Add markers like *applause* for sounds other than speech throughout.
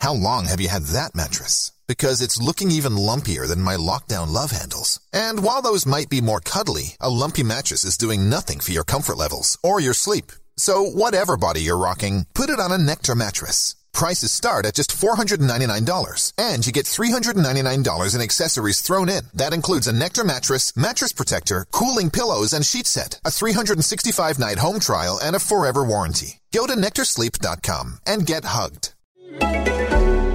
How long have you had that mattress? Because it's looking even lumpier than my lockdown love handles. And while those might be more cuddly, a lumpy mattress is doing nothing for your comfort levels or your sleep. So whatever body you're rocking, put it on a Nectar mattress. Prices start at just $499, and you get $399 in accessories thrown in. That includes a Nectar mattress, mattress protector, cooling pillows, and sheet set, a 365 night home trial, and a forever warranty. Go to nectarsleep.com and get hugged. Música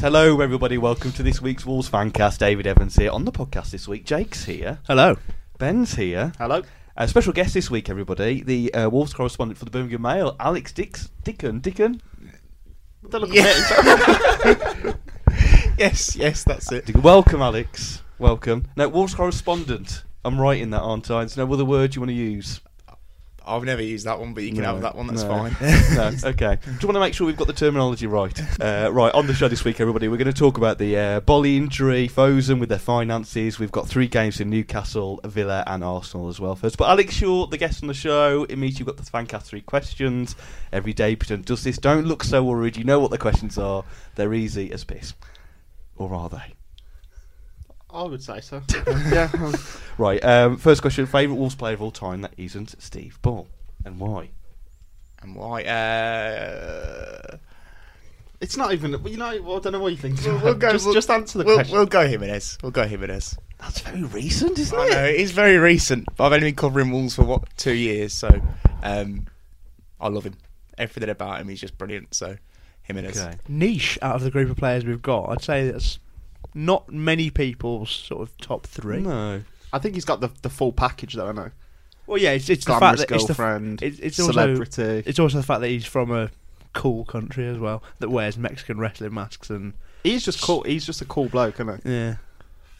Hello, everybody. Welcome to this week's Wolves Fancast. David Evans here on the podcast this week. Jake's here. Hello. Ben's here. Hello. A special guest this week, everybody. The uh, Wolves correspondent for the Birmingham Mail, Alex Dix- Dickon. Dickon. Don't look at. *laughs* Yes, yes, that's it. Welcome, Alex. Welcome. No, Wolves correspondent. I'm right in that, aren't I? There's no other word you want to use. I've never used that one, but you can No, have that one. That's no. fine. *laughs* no, okay. Do you want to make sure we've got the terminology right? Uh, right, on the show this week, everybody, we're going to talk about the uh, Boly injury, Fosun with their finances. We've got three games in Newcastle, Villa, and Arsenal as well first. But Alex, you're the guest on the show. It means you've got the Fancast three questions. Every debutant does this. Don't look so worried. You know what the questions are. They're easy as piss. Or are they? I would say so. *laughs* yeah. Right, um, first question. Favourite Wolves player of all time that isn't Steve Bull. And why? and why? Uh, It's not even. You know, well, I don't know what you think. we'll, we'll *laughs* go. just, we'll, just answer the we'll, question. We'll go Jimenez. We'll go Jimenez. That's very recent, isn't I it? know it is very recent, but I've only been covering Wolves for what two years, so um, I love him. Everything about him, he's just brilliant. So Jimenez. Okay. niche out of the group of players we've got. I'd say that's not many people's sort of top three. No. I think he's got the, the full package, though. I know. Well, yeah, it's, it's the fact Glamorous that it's the, girlfriend, it's, it's also celebrity. it's also the fact that he's from a cool country as well that wears Mexican wrestling masks and he's just cool. He's just a cool bloke, isn't he? yeah.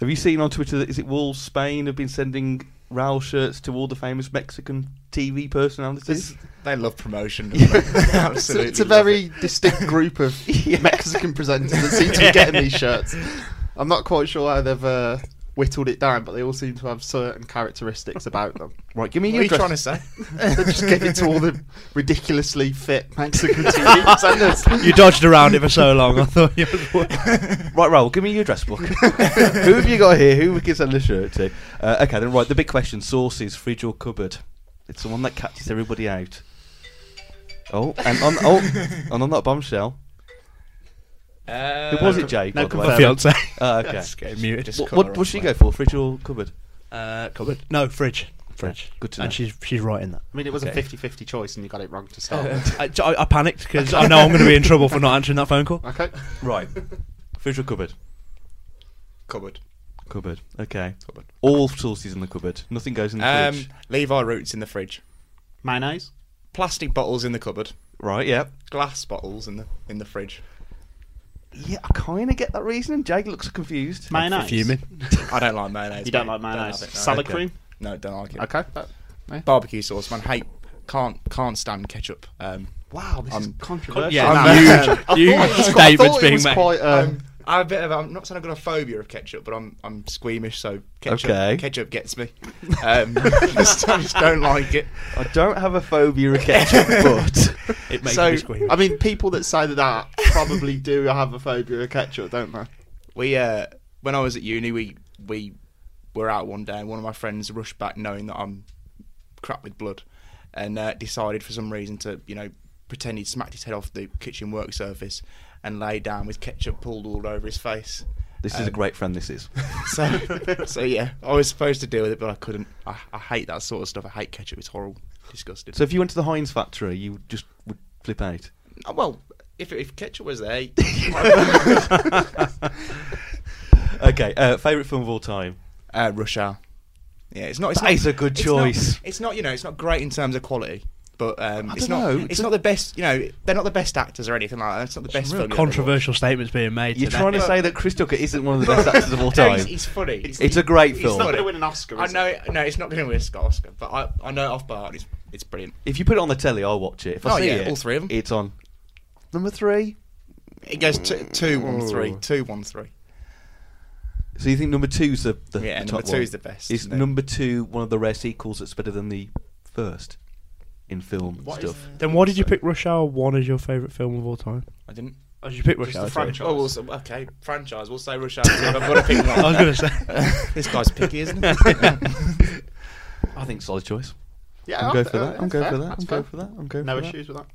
Have you seen on Twitter that is it Wolves Spain have been sending RAL shirts to all the famous Mexican TV personalities? They love promotion. Yeah. *laughs* don't? It's Absolutely. a, it's a very it. distinct group of *laughs* Mexican presenters that seem to be getting these shirts. *laughs* I'm not quite sure how they've uh, whittled it down, but they all seem to have certain characteristics about them. Right, give me What are you address. trying to say? they *laughs* just give it to all the ridiculously fit Mexican *laughs* TV presenters. You dodged around it for so long. I thought you was *laughs* Right, Raoul, give me your address book. Who have you got here? Who we can send the shirt to? Uh, okay, then right. The big question: sauces, fridge or cupboard? It's the one that catches everybody out. Oh, and on oh, and on that bombshell. Uh, Who was it, Jake? no by the way? my fiance. Oh, okay. That's getting muted. Just What, cut what her does off, she mate. go for? Fridge or cupboard? Uh, cupboard. No, fridge. Fridge. Good to know. And she's she's right in that. I mean, it was Okay. a 50-50 choice, and you got it wrong to start. with. I, I, I panicked because I *laughs* know I'm going to be in trouble for not answering that phone call. Okay. right. Fridge or cupboard? Cupboard. Cupboard. Okay. Cupboard. All sauces in the cupboard. Nothing goes in the Um, fridge. Levi roots in the fridge. Mayonnaise. Plastic bottles in the cupboard. Right. Yep. Glass bottles in the in the fridge. Yeah, I kind of get that reasoning. Jake looks confused. Mayonnaise. Fuming. *laughs* I don't like mayonnaise. You don't mate. like mayonnaise. have it, no. Salad Okay. cream. No, don't like it. Okay. that- Barbecue sauce, man. Hate. Can't can't stand ketchup. Um, Wow, this is I'm- controversial. Yeah, I'm- huge, *laughs* I thought huge it was quite- I statements thought it being was made. quite, um, I'm, I'm a bit of. I'm not saying I've got a phobia of ketchup, but I'm I'm squeamish. So ketchup, Okay. ketchup gets me. Um, *laughs* just, I just don't like it. I don't have a phobia of ketchup, *laughs* but It makes so, me squeam. I mean, people that say that, that probably do have a phobia of ketchup, don't they? We uh, when I was at uni, we we were out one day, and one of my friends rushed back, knowing that I'm crap with blood, and uh, decided for some reason to you know pretend he'd smacked his head off the kitchen work surface and lay down with ketchup pulled all over his face. This is a great friend. This is. *laughs* So, so yeah, I was supposed to deal with it, but I couldn't. I, I hate that sort of stuff. I hate ketchup. It's horrible, disgusting. So if you went to the Heinz factory, you just would flip out. Uh, well, if if ketchup was there, *laughs* Okay, uh, favorite film of all time. uh, Rush Hour. Yeah, it's not. It's That not, is a good it's not- choice. It's not, you know, it's not great in terms of quality, but um, it's don't know, It's, it's not the best. You know, they're not the best actors or anything like that. It's not the best Real film. you'll ever watch. controversial statements being made. You're today. trying to say that Chris Tucker isn't one of the best *laughs* actors of all No, time. he's, he's funny. It's a great he's film. It's not going to win an Oscar. I know. It? No, it's not going to win an Oscar, but I, I know it off by heart. It's, it's brilliant. If you put it on the telly, I'll watch it. If I Oh, see yeah, it, all three of 'em. It's on. Number three. It goes two, two, one, three, two, one, three. So you think number two's the, the, Yeah, the number two one? is the best, Is isn't it? number two one of the rare sequels that's better than the first in film What is stuff? Then why did you pick Rush Hour One as your favourite film of all time? I didn't. Oh, did you pick Rush Just Hour? the sorry. franchise. Oh, well, so, okay, franchise. We'll say Rush Hour. two, I've got to pick one. *laughs* I was going to say. *laughs* this guy's picky, isn't he? *laughs* I think solid choice. Yeah, I'm going for that. I'm that's going for that. I'm going for that. I'm going No for that. issues with that.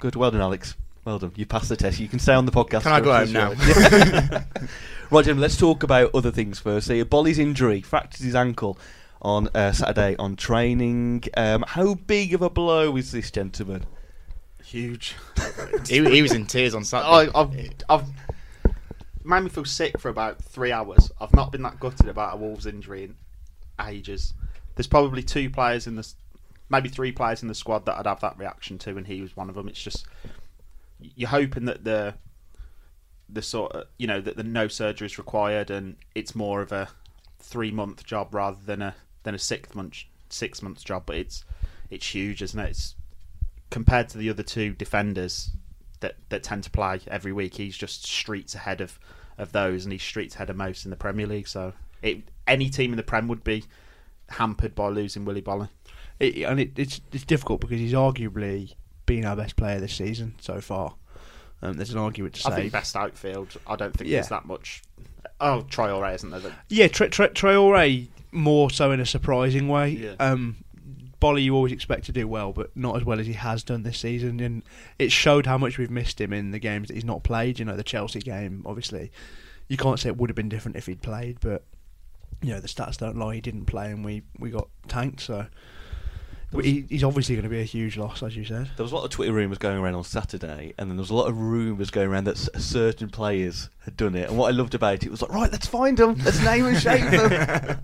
Good. Well done, Alex. Well done. You passed the test. You can stay on the podcast. Can I for go the home now? show. right, gentlemen. Let's talk about other things first. So, Boly's injury fractured his ankle on uh, Saturday on training. Um, how big of a blow is this, gentleman? Huge. he, he was in tears on Saturday. I, I've, I've made me feel sick for about three hours. I've not been that gutted about a Wolves injury in ages. There's probably two players in the, maybe three players in the squad that I'd have that reaction to, and he was one of them. It's just you're hoping that the the sort of you know that the no surgery is required, and it's more of a three month job rather than a than a six month six month job. But it's it's huge, isn't it? It's compared to the other two defenders that that tend to play every week. He's just streets ahead of of those, and he's streets ahead of most in the Premier League. So it, any team in the Prem would be hampered by losing Willy Boly. It, and it, it's it's difficult because he's arguably been our best player this season so far. Um, there's an argument to I say. think best outfield. I don't think Yeah. there's that much. Oh, Traore, isn't there? That- Yeah, Tra- Tra- Traore more so in a surprising way. Yeah. Um, Boly, you always expect to do well, but not as well as he has done this season. And it showed how much we've missed him in the games that he's not played. You know, the Chelsea game, obviously, you can't say it would have been different if he'd played, but you know the stats don't lie. He didn't play, and we we got tanked. So he, he's obviously going to be a huge loss, as you said. There was a lot of Twitter rumours going around on Saturday, and then there was a lot of rumours going around that s- certain players had done it. And what I loved about it was like, right, let's find them, let's name and shape them. *laughs* there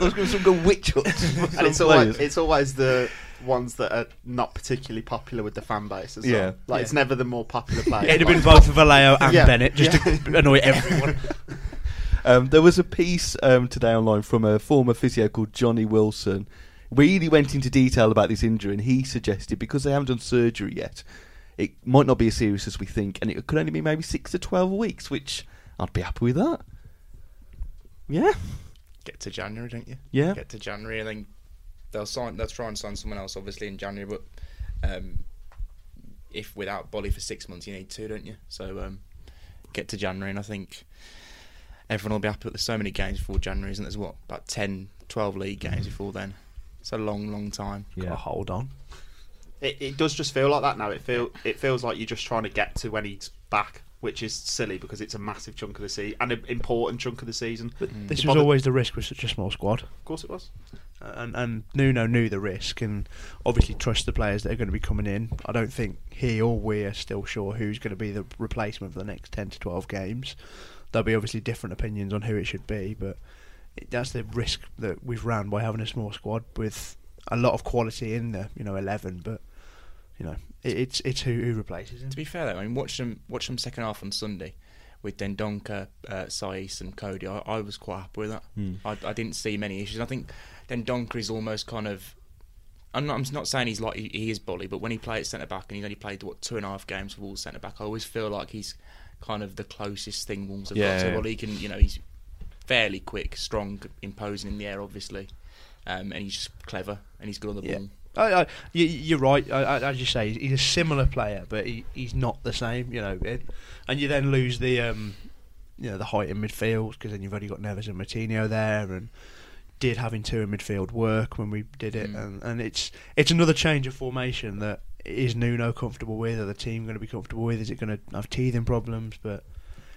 was going to be some good witch hunts. *laughs* and it's always it's always the ones that are not particularly popular with the fan base as Yeah. well. Like it's never the more popular player. It'd have been both Vallejo and Yeah, Bennett just yeah. to annoy everyone. *laughs* Um, there was a piece um, today online from a former physio called Johnny Wilson. Really went into detail about this injury, and he suggested because they haven't done surgery yet, it might not be as serious as we think, and it could only be maybe six to twelve weeks, which I'd be happy with that. Yeah, Get to January, don't you? Yeah. Get to January, and then they'll sign. They'll try and sign someone else, obviously in January. But um, if without Boly for six months, you need two, don't you? So um, get to January, and I think everyone will be happy. But there's so many games before January, isn't there? There's what about 10, 12 league games before then. It's a long, long time. Gotta hold on. It, it does just feel like that now. It feel it feels like you're just trying to get to when he's back, which is silly because it's a massive chunk of the season and an important chunk of the season. But mm. This was always the risk with such a small squad. of course it was. Uh, and, and Nuno knew the risk and obviously trust the players that are going to be coming in. I don't think he or we are still sure who's going to be the replacement for the next 10 to 12 games. There'll be obviously different opinions on who it should be, but it, that's the risk that we've ran by having a small squad with a lot of quality in the you know 11, but you know it, it's it's who, who replaces him. To be fair though, I mean, watch them watch them second half on Sunday with Dendoncker, uh, Saiss, and Cody. I, I was quite happy with that. I, I didn't see many issues. I think Dendoncker is almost kind of. I'm not, I'm not saying he's like he, he is bully, but when he played centre back and he's only played what two and a half games for Wolves centre back, I always feel like he's kind of the closest thing Wolves have Yeah, got. So yeah. well, he can, you know, he's fairly quick, strong, imposing in the air, obviously, um, and he's just clever and he's good on the Yeah. ball. I, I, you, you're right. I, I, as you say, he's a similar player, but he, he's not the same. You know, it, and you then lose the um, you know the height in midfield because then you've only got Neves and Moutinho there, and did having two in midfield work when we did it, Mm. and, and it's it's another change of formation that is Nuno comfortable with? Are the team going to be comfortable with? Is it going to have teething problems? But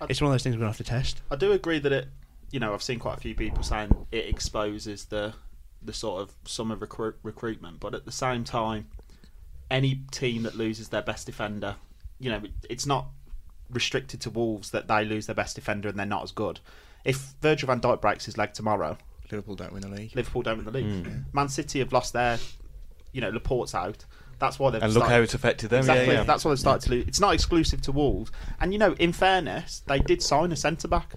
it's one of those things we're going to have to test. I do agree that it, you know, I've seen quite a few people saying it exposes the the sort of summer recruit, recruitment, but at the same time, any team that loses their best defender, you know, it's not restricted to Wolves that they lose their best defender and they're not as good. If Virgil van Dijk breaks his leg tomorrow, Liverpool don't win the league. Liverpool don't win the league. Hmm. Man City have lost their, you know, Laporte's out. That's why they've And look started- how it's affected them. Exactly. Yeah, yeah. That's why they started to lose. It's not exclusive to Wolves. And you know, in fairness, they did sign a centre back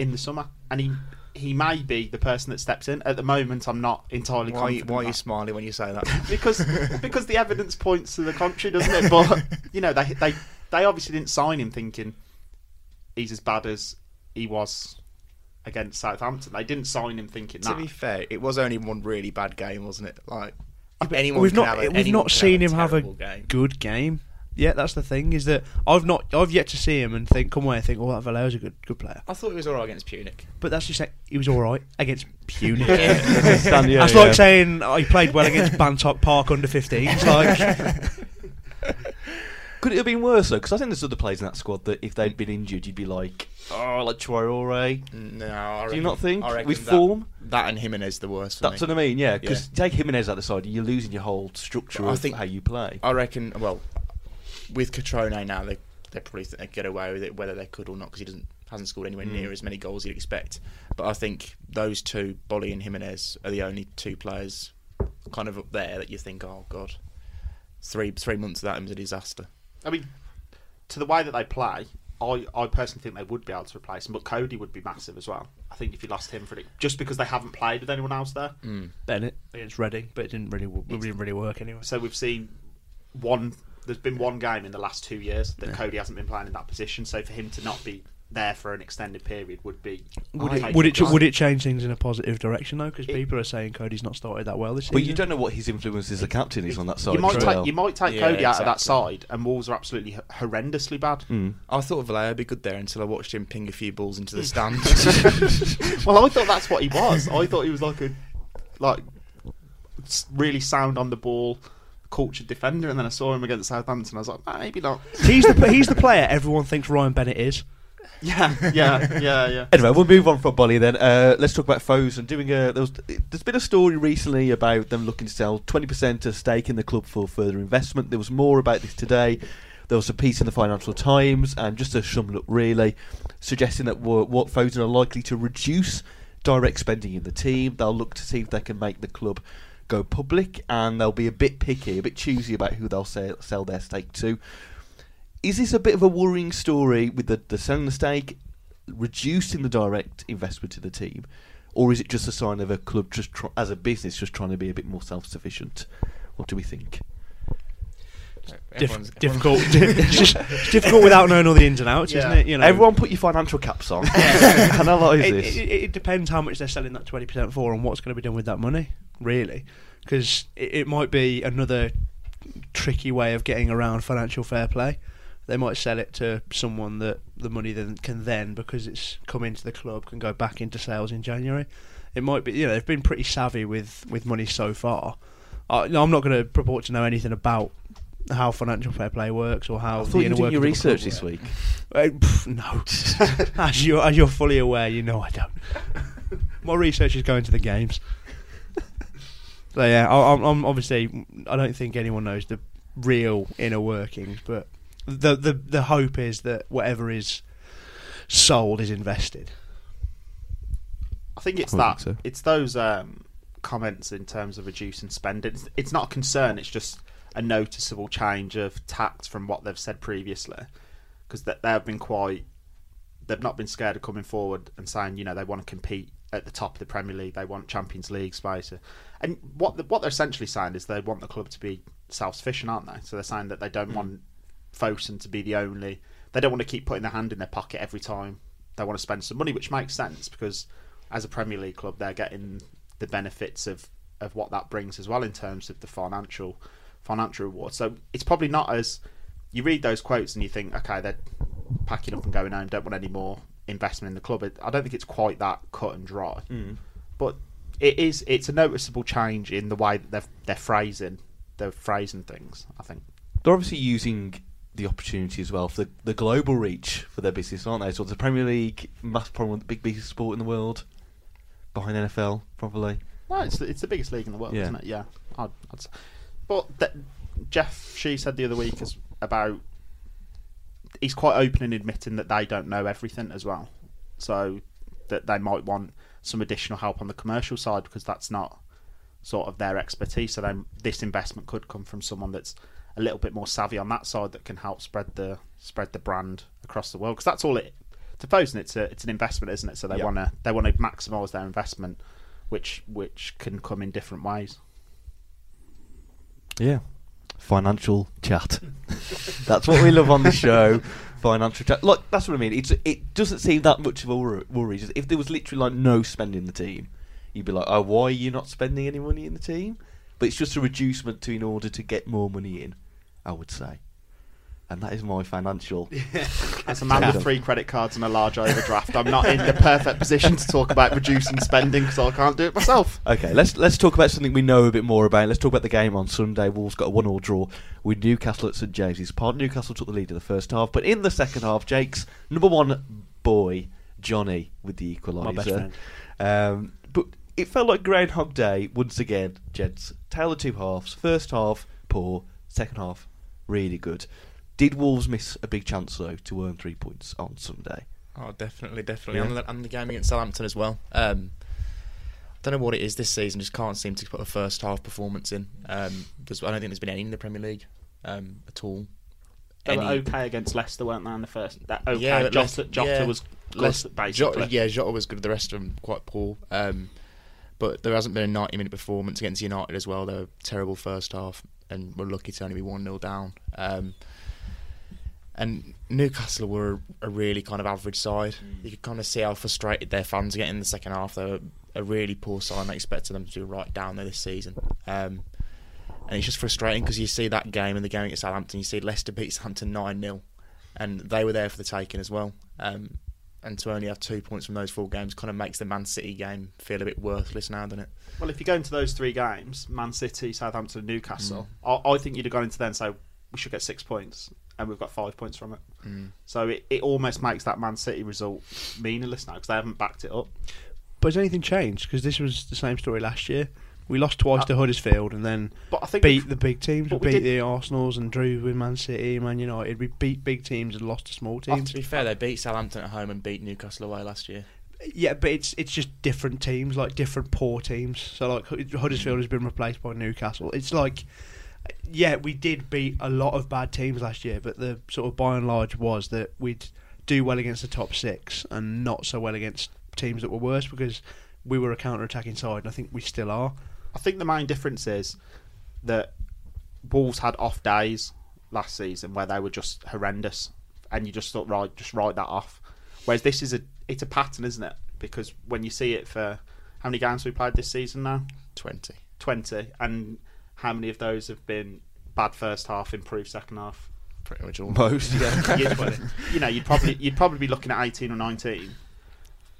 in the summer, and he he may be the person that steps in. At the moment, I'm not entirely Why, confident. why are you smiling when you say that? *laughs* because *laughs* because the evidence points to the contrary, doesn't it? But *laughs* you know, they they they obviously didn't sign him thinking he's as bad as he was against Southampton. They didn't sign him thinking to be fair, it was only one really bad game, wasn't it? Like anyone we've not have a, we've anyone not seen have him have a game. good game. Yeah, that's the thing. Is that I've not I've yet to see him and think come away and think, oh, that Vallejo's a good good player. I thought he was alright against Pyunik. But that's just like, he was all right against Pyunik. *laughs* *laughs* Stand- yeah, that's yeah. like saying oh, he played well against Bantock Park under 15s. Like, *laughs* Could it have been worse though? Because I think there's other players in that squad that if they'd been injured, you'd be like, oh, like Traore. No, I do you not think? I With that, form? that and Jimenez the worst. For That's me. what I mean. Yeah, because Yeah. take Jimenez out of the side, you're losing your whole structure I of think- how you play. I reckon. Well, with Cutrone now, they they probably think they get away with it, whether they could or not, because he doesn't hasn't scored anywhere Hmm. near as many goals as you'd expect. But I think those two, Boly and Jimenez, are the only two players kind of up there that you think, oh god, three three months of that was a disaster. I mean, to the way that they play, I, I personally think they would be able to replace him, but Cody would be massive as well. I think if you lost him for it, just because they haven't played with anyone else there. Bennett against Reading, but it didn't really it didn't really work anyway. So we've seen one. There's been one game in the last two years that Cody hasn't been playing in that position. So for him to not be there for an extended period would be. Would it would it it. would it change things in a positive direction though? Because people are saying Cody's not started that well this season. But you don't know what his influence as a captain is on that side. You might take you might take Yeah, Cody out of that side, and Wolves are absolutely horrendously bad. Hmm. I thought Vallejo would be good there until I watched him ping a few balls into the *laughs* stand. *laughs* well, I thought that's what he was. I thought he was like a like really sound on the ball, cultured defender, and then I saw him against Southampton. I was like, "Ah, maybe not. *laughs* he's the he's the player everyone thinks Ryan Bennett is. Yeah, yeah, yeah, yeah. *laughs* Anyway, we'll move on from Boly then. Uh, let's talk about Fosun doing a. There was, there's been a story recently about them looking to sell 20% of stake in the club for further investment. There was more about this today. There was a piece in the Financial Times, and just a sum it up, really, suggesting that what what Fosun are likely to reduce direct spending in the team. They'll look to see if they can make the club go public, and they'll be a bit picky, a bit choosy about who they'll sell, sell their stake to. Is this a bit of a worrying story with the, the selling the stake, reducing the direct investment to the team, or is it just a sign of a club just tr- as a business just trying to be a bit more self sufficient? What do we think? Dif- Everyone's- difficult. *laughs* it's just it's difficult without knowing all the ins and outs, isn't it? You know, Everyone, put your financial caps on. *laughs* *laughs* Analyse it, this. it, it depends how much they're selling that twenty percent for and what's going to be done with that money, really, because it, it might be another tricky way of getting around financial fair play. They might sell it to someone that the money then can then, because it's come into the club, can go back into sales in January. It might be, you know, they've been pretty savvy with with money so far. I, no, I'm not going to purport to know anything about how financial fair play works or how I the thought you doing your workings of the research this work. week. Uh, pff, no, *laughs* as you're as you're fully aware, you know I don't. *laughs* My research is going to the games. So yeah, I, I'm, I'm obviously I don't think anyone knows the real inner workings, but the the the hope is that whatever is sold is invested. I think it's I that. think so. It's those um, comments in terms of reducing spending. It's, it's not a concern. It's just a noticeable change of tact from what they've said previously, because they, they've been quite. They've not been scared of coming forward and saying, you know, they want to compete at the top of the Premier League. They want Champions League space, and what the, what they're essentially saying is they want the club to be self sufficient, aren't they? So they're saying that they don't hmm. want Fosun to be the only. They don't want to keep putting their hand in their pocket every time they want to spend some money, which makes sense because as a Premier League club, they're getting the benefits of, of what that brings as well in terms of the financial financial reward. So it's probably not as you read those quotes and you think, okay, they're packing up and going home, don't want any more investment in the club. It, I don't think it's quite that cut and dry, mm. but it is. It's a noticeable change in the way that they're they're phrasing they're phrasing things. I think. They're obviously using the opportunity as well for the, the global reach for their business, aren't they? So the Premier League, mass probably the big biggest sport in the world, behind NFL probably. Well, it's the, it's the biggest league in the world, Yeah. isn't it? Yeah. I'd, I'd but th- Jeff Shi said the other week is about. He's quite open in admitting that they don't know everything as well, so that they might want some additional help on the commercial side because that's not sort of their expertise. So then this investment could come from someone that's a little bit more savvy on that side that can help spread the spread the brand across the world because that's all it. To Fosun, it's a it's an investment, isn't it? So they Yeah. want to they want to maximise their investment, which which can come in different ways. Yeah. Financial chat. *laughs* that's what we love on the show. Financial chat. Look, that's what I mean. It's it doesn't seem that much of a worry. Just If there was literally like no spending in the team, you'd be like, oh, why are you not spending any money in the team? But it's just a reducement to in order to get more money in. I would say, and that is my financial. *laughs* As a man with three credit cards and a large overdraft, I'm not in the perfect position to talk about reducing spending because I can't do it myself. Okay, let's let's talk about something we know a bit more about. Let's talk about the game on Sunday. Wolves got a one-all draw with Newcastle at St James's Park. Newcastle took the lead in the first half, but in the second half, Jake's number one boy Johnny with the equaliser. Um, but it felt like Groundhog Day once again, gents. Tale of two halves. First half poor, second half really good. Did Wolves miss a big chance though to earn three points on Sunday? Oh, definitely, definitely. Yeah. And, the, and the game against Southampton as well. Um, don't know what it is this season. Just can't seem to put a first half performance in. Um, there's, I don't think there's been any in the Premier League um, at all. They were okay against Leicester, weren't they? In the first, that okay. Yeah, Jota, Leicester- Jota yeah. was good, Less- basically. Jota, yeah, Jota was good. The rest of them quite poor. Um, but there hasn't been a 90 minute performance against United as well. They were terrible first half and were lucky to only be 1 0 down. Um, and Newcastle were a really kind of average side. You could kind of see how frustrated their fans are getting in the second half. They were a really poor side. I expected them to do right down there this season. Um, and it's just frustrating because you see that game and the game against Southampton, you see Leicester beat Southampton 9 0, and they were there for the taking as well. Um, and to only have two points from those four games kind of makes the Man City game feel a bit worthless now, doesn't it? Well, if you go into those three games, Man City, Southampton, Newcastle, Mm. I, I think you'd have gone into there and say we should get six points, and we've got five points from it. Mm. So it, it almost makes that Man City result meaningless now because they haven't backed it up. But has anything changed? Because this was the same story last year. We lost twice Uh, to Huddersfield and then But I think beat the big teams. We but we beat did- the Arsenals and drew with Man City, Man United. We beat big teams and lost to small Oh, teams. to be fair, they beat Southampton at home and beat Newcastle away last year. Yeah, but it's it's just different teams, like different poor teams. So like Huddersfield has been replaced by Newcastle. It's like, yeah, we did beat a lot of bad teams last year, but the sort of by and large was that we'd do well against the top six and not so well against teams that were worse because we were a counter-attacking side, and I think we still are. I think the main difference is that Wolves had off days last season where they were just horrendous, and you just thought, right, just write that off. Whereas this is a it's a pattern, isn't it? Because when you see it for how many games we played this season now, 20. twenty, and how many of those have been bad first half, improved second half? Pretty much all. Most, yeah. *laughs* you'd, you know, you'd probably you'd probably be looking at eighteen or nineteen,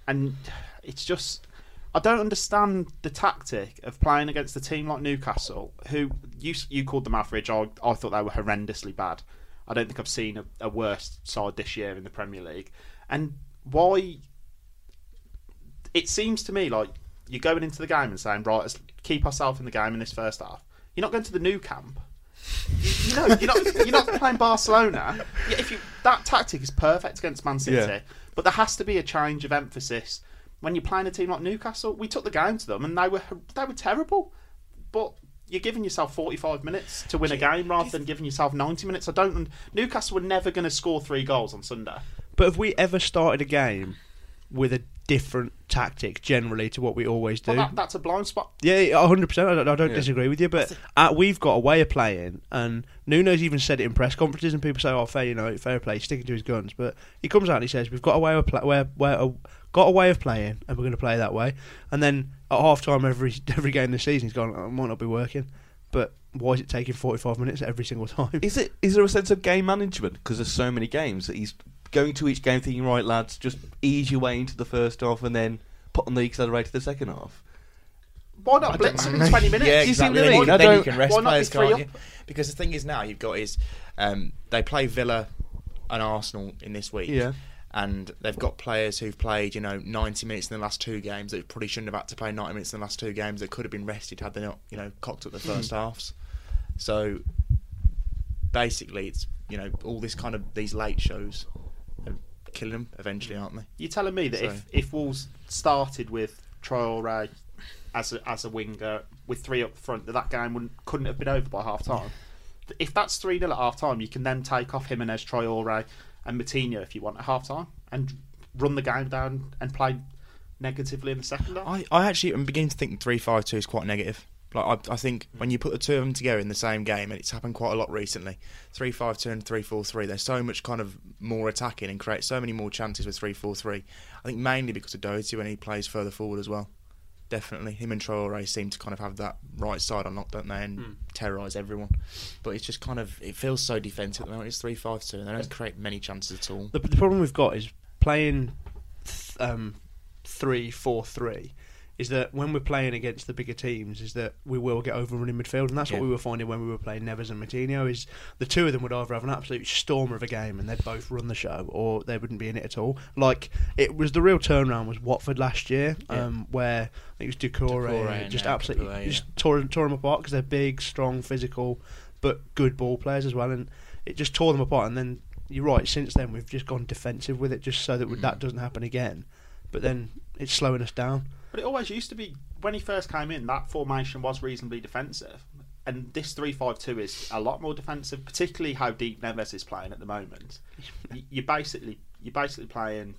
and it's just I don't understand the tactic of playing against a team like Newcastle, who you you called them average. I I thought they were horrendously bad. I don't think I've seen a, a worse side this year in the Premier League, and why? It seems to me like you're going into the game and saying, right, let's keep ourselves in the game in this first half. You're not going to the Nou Camp. You know, you're not you're not playing Barcelona. Yeah, If you that tactic is perfect against Man City, Yeah. but there has to be a change of emphasis when you're playing a team like Newcastle. We took the game to them, and they were they were terrible. But you're giving yourself 45 minutes to win a game rather than giving yourself 90 minutes. I don't. Newcastle were never going to score three goals on Sunday. But have we ever started a game with a different tactic generally to what we always do? Well, that, that's a blind spot. Yeah, hundred percent. I don't, I don't Yeah. disagree with you, but uh, we've got a way of playing, and Nuno's even said it in press conferences, and people say, "Oh, fair, you know, fair play, he's sticking to his guns." But he comes out and he says, "We've got a way of play, where, where, uh, got a way of playing, and we're going to play that way." And then at half time, every *laughs* every game this season, he's gone, "Oh, "It might not be working," but why is it taking forty five minutes every single *laughs* time? Is it? Is there a sense of game management because there's so many games that he's going to each game thinking, right, lads, just ease your way into the first half and then put on the accelerator the second half. Why not blitz him in 20 minutes? Yeah, Do you see exactly. what I Then, mean? you, I then you don't- can rest why not be players, three can't you? Because the thing is now you've got is um, they play Villa and Arsenal in this week. Yeah. And they've got players who've played, you know, 90 minutes in the last two games that probably shouldn't have had to play 90 minutes in the last two games that could have been rested had they not, you know, cocked up the Hmm. first halves. So basically, it's, you know, all this kind of, these late shows are killing them eventually, mm. aren't they? You're telling me that So- if, if Wolves started with Traore uh, as a, as a winger with three up front, that that game wouldn't, couldn't have been over by half time. If that's 3 0 at half time, you can then take off Jimenez, Traore, uh, and Moutinho if you want at half time and run the game down and play negatively in the second half. I, I actually am beginning to think three five two is quite negative. Like I, I think when you put the two of them together in the same game, and it's happened quite a lot recently. Three five two and three four three. There's so much kind of more attacking and create so many more chances with three four three. I think mainly because of Doherty when he plays further forward as well. Definitely, him and Traore seem to kind of have that right side unlocked, don't they, and terrorise everyone. But it's just kind of it feels so defensive at the moment. It's three five two, and they don't create many chances at all. The, the problem we've got is playing th- um, three four three. Is that when we're playing against the bigger teams, is that we will get overrun in midfield, and that's what we were finding when we were playing Neves and Moutinho. Is the two of them would either have an absolute stormer of a game and they'd both run the show, or they wouldn't be in it at all. Like it was the real turnaround was Watford last year, Yeah. um, where I think it was and and, just uh, absolutely just tore, tore them apart because they're big, strong, physical, but good ball players as well, and it just tore them apart. And then you're right. Since then, we've just gone defensive with it, just so that Mm. that doesn't happen again. But then it's slowing us down. But it always used to be when he first came in. That formation was reasonably defensive, and this three-five-two is a lot more defensive. Particularly how deep Neves is playing at the moment. *laughs* You're basically you're basically playing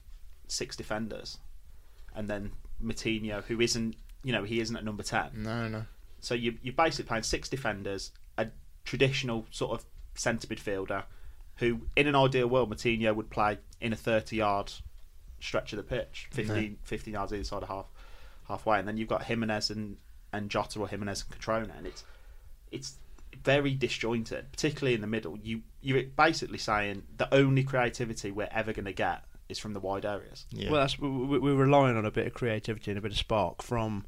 six defenders, and then Moutinho, who isn't you know he isn't at number ten. No, no. So you you're basically playing six defenders, a traditional sort of centre midfielder, who in an ideal world Moutinho would play in a 30-yard stretch of the pitch, 15, 15 yards either side of half halfway, and then you've got Jimenez and and Jota or Jimenez and Cutrone, and it's it's very disjointed, particularly in the middle. You you're basically saying the only creativity we're ever going to get is from the wide areas. Yeah. Well, that's we, we, we're relying on a bit of creativity and a bit of spark from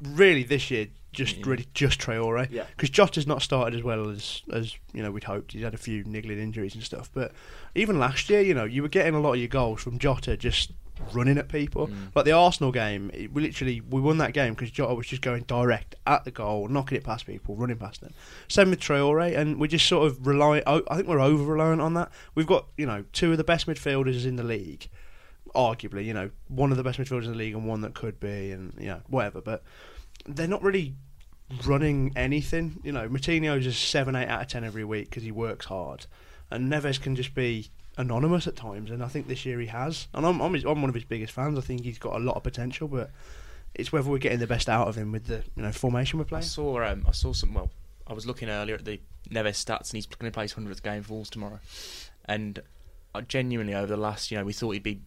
really this year. Just mm. really just Traore, Yeah. Because Jota's not started as well as as you know we'd hoped. He's had a few niggling injuries and stuff. But even last year, you know, you were getting a lot of your goals from Jota just running at people. Mm. Like the Arsenal game, it, we literally we won that game because Jota was just going direct at the goal, knocking it past people, running past them. Same with Traore, and we just sort of rely. I I think we're over reliant on that. We've got you know two of the best midfielders in the league arguably, you know, one of the best midfielders in the league and one that could be, and you know, whatever. But they're not really running anything. You know, Moutinho's a seven, eight out of ten every week because he works hard, and Neves can just be anonymous at times. And I think this year he has. And I'm I'm, his, I'm one of his biggest fans. I think he's got a lot of potential, but it's whether we're getting the best out of him with the you know formation we're playing. I saw um, I saw some. Well, I was looking earlier at the Neves stats, and he's going to play his hundredth game for Wolves tomorrow. And I genuinely, over the last, you know, we thought he'd be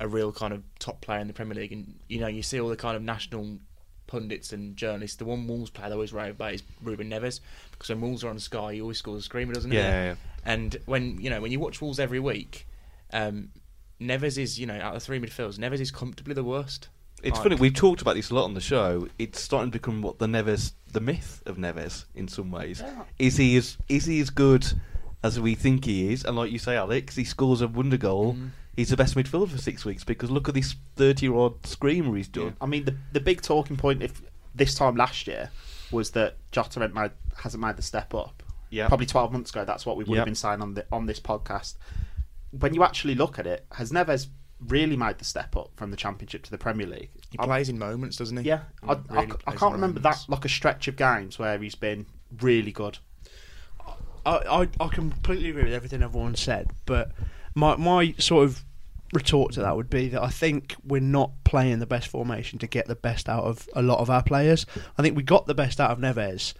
a real kind of top player in the Premier League, and you know, you see all the kind of national pundits and journalists. The one Wolves player they always rave about is Ruben Neves because when Wolves are on Sky, he always scores a screamer, doesn't he? Yeah, yeah, yeah. And when you know when you watch Wolves every week, um, Neves is you know out of the three midfielders, Neves is comfortably the worst. It's Like- funny. We've talked about this a lot on the show. It's starting to become what the Neves, the myth of Neves, in some ways. Is he as is he as good as we think he is? And like you say, Alex, he scores a wonder goal. Mm-hmm. He's the best midfielder for six weeks because look at this thirty-year-old screamer he's done. I mean, the the big talking point if this time last year was that Jota hadn't made, hasn't made the step up. Yeah. Probably 12 months ago, that's what we would Yep. have been saying on the on this podcast. When you actually look at it, has Neves really made the step up from the Championship to the Premier League? He I- plays in moments, doesn't he? Yeah, I, I, really I plays can't remember moments. that like a stretch of games where he's been really good. I, I, I completely agree with everything everyone said, but my my sort of retort to that would be that I think we're not playing the best formation to get the best out of a lot of our players. I think we got the best out of Neves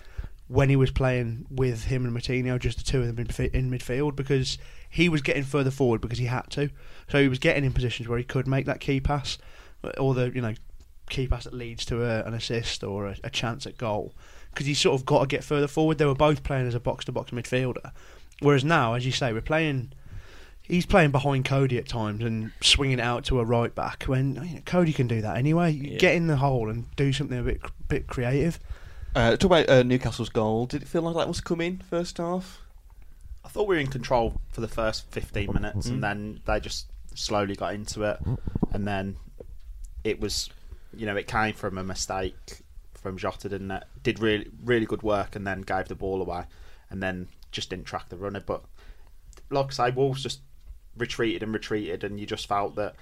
when he was playing with him and Moutinho, just the two of them in, midfield, because he was getting further forward because he had to. So he was getting in positions where he could make that key pass, uh, or the you know key pass that leads to a, an assist or a, a chance at goal. Because he sort of got to get further forward. They were both playing as a box to box midfielder. Whereas now, as you say, we're playing he's playing behind Cody at times and swinging it out to a right back when you know, Cody can do that anyway. You Yeah. Get in the hole and do something a bit bit creative. Uh, talk about uh, Newcastle's goal. Did it feel like that was coming first half? I thought we were in control for the first 15 minutes, Mm. and then they just slowly got into it, and then it was, you know, it came from a mistake from Jota, didn't it? Did really really good work, and then gave the ball away, and then just didn't track the runner. But like I say, Wolves just retreated and retreated, and you just felt that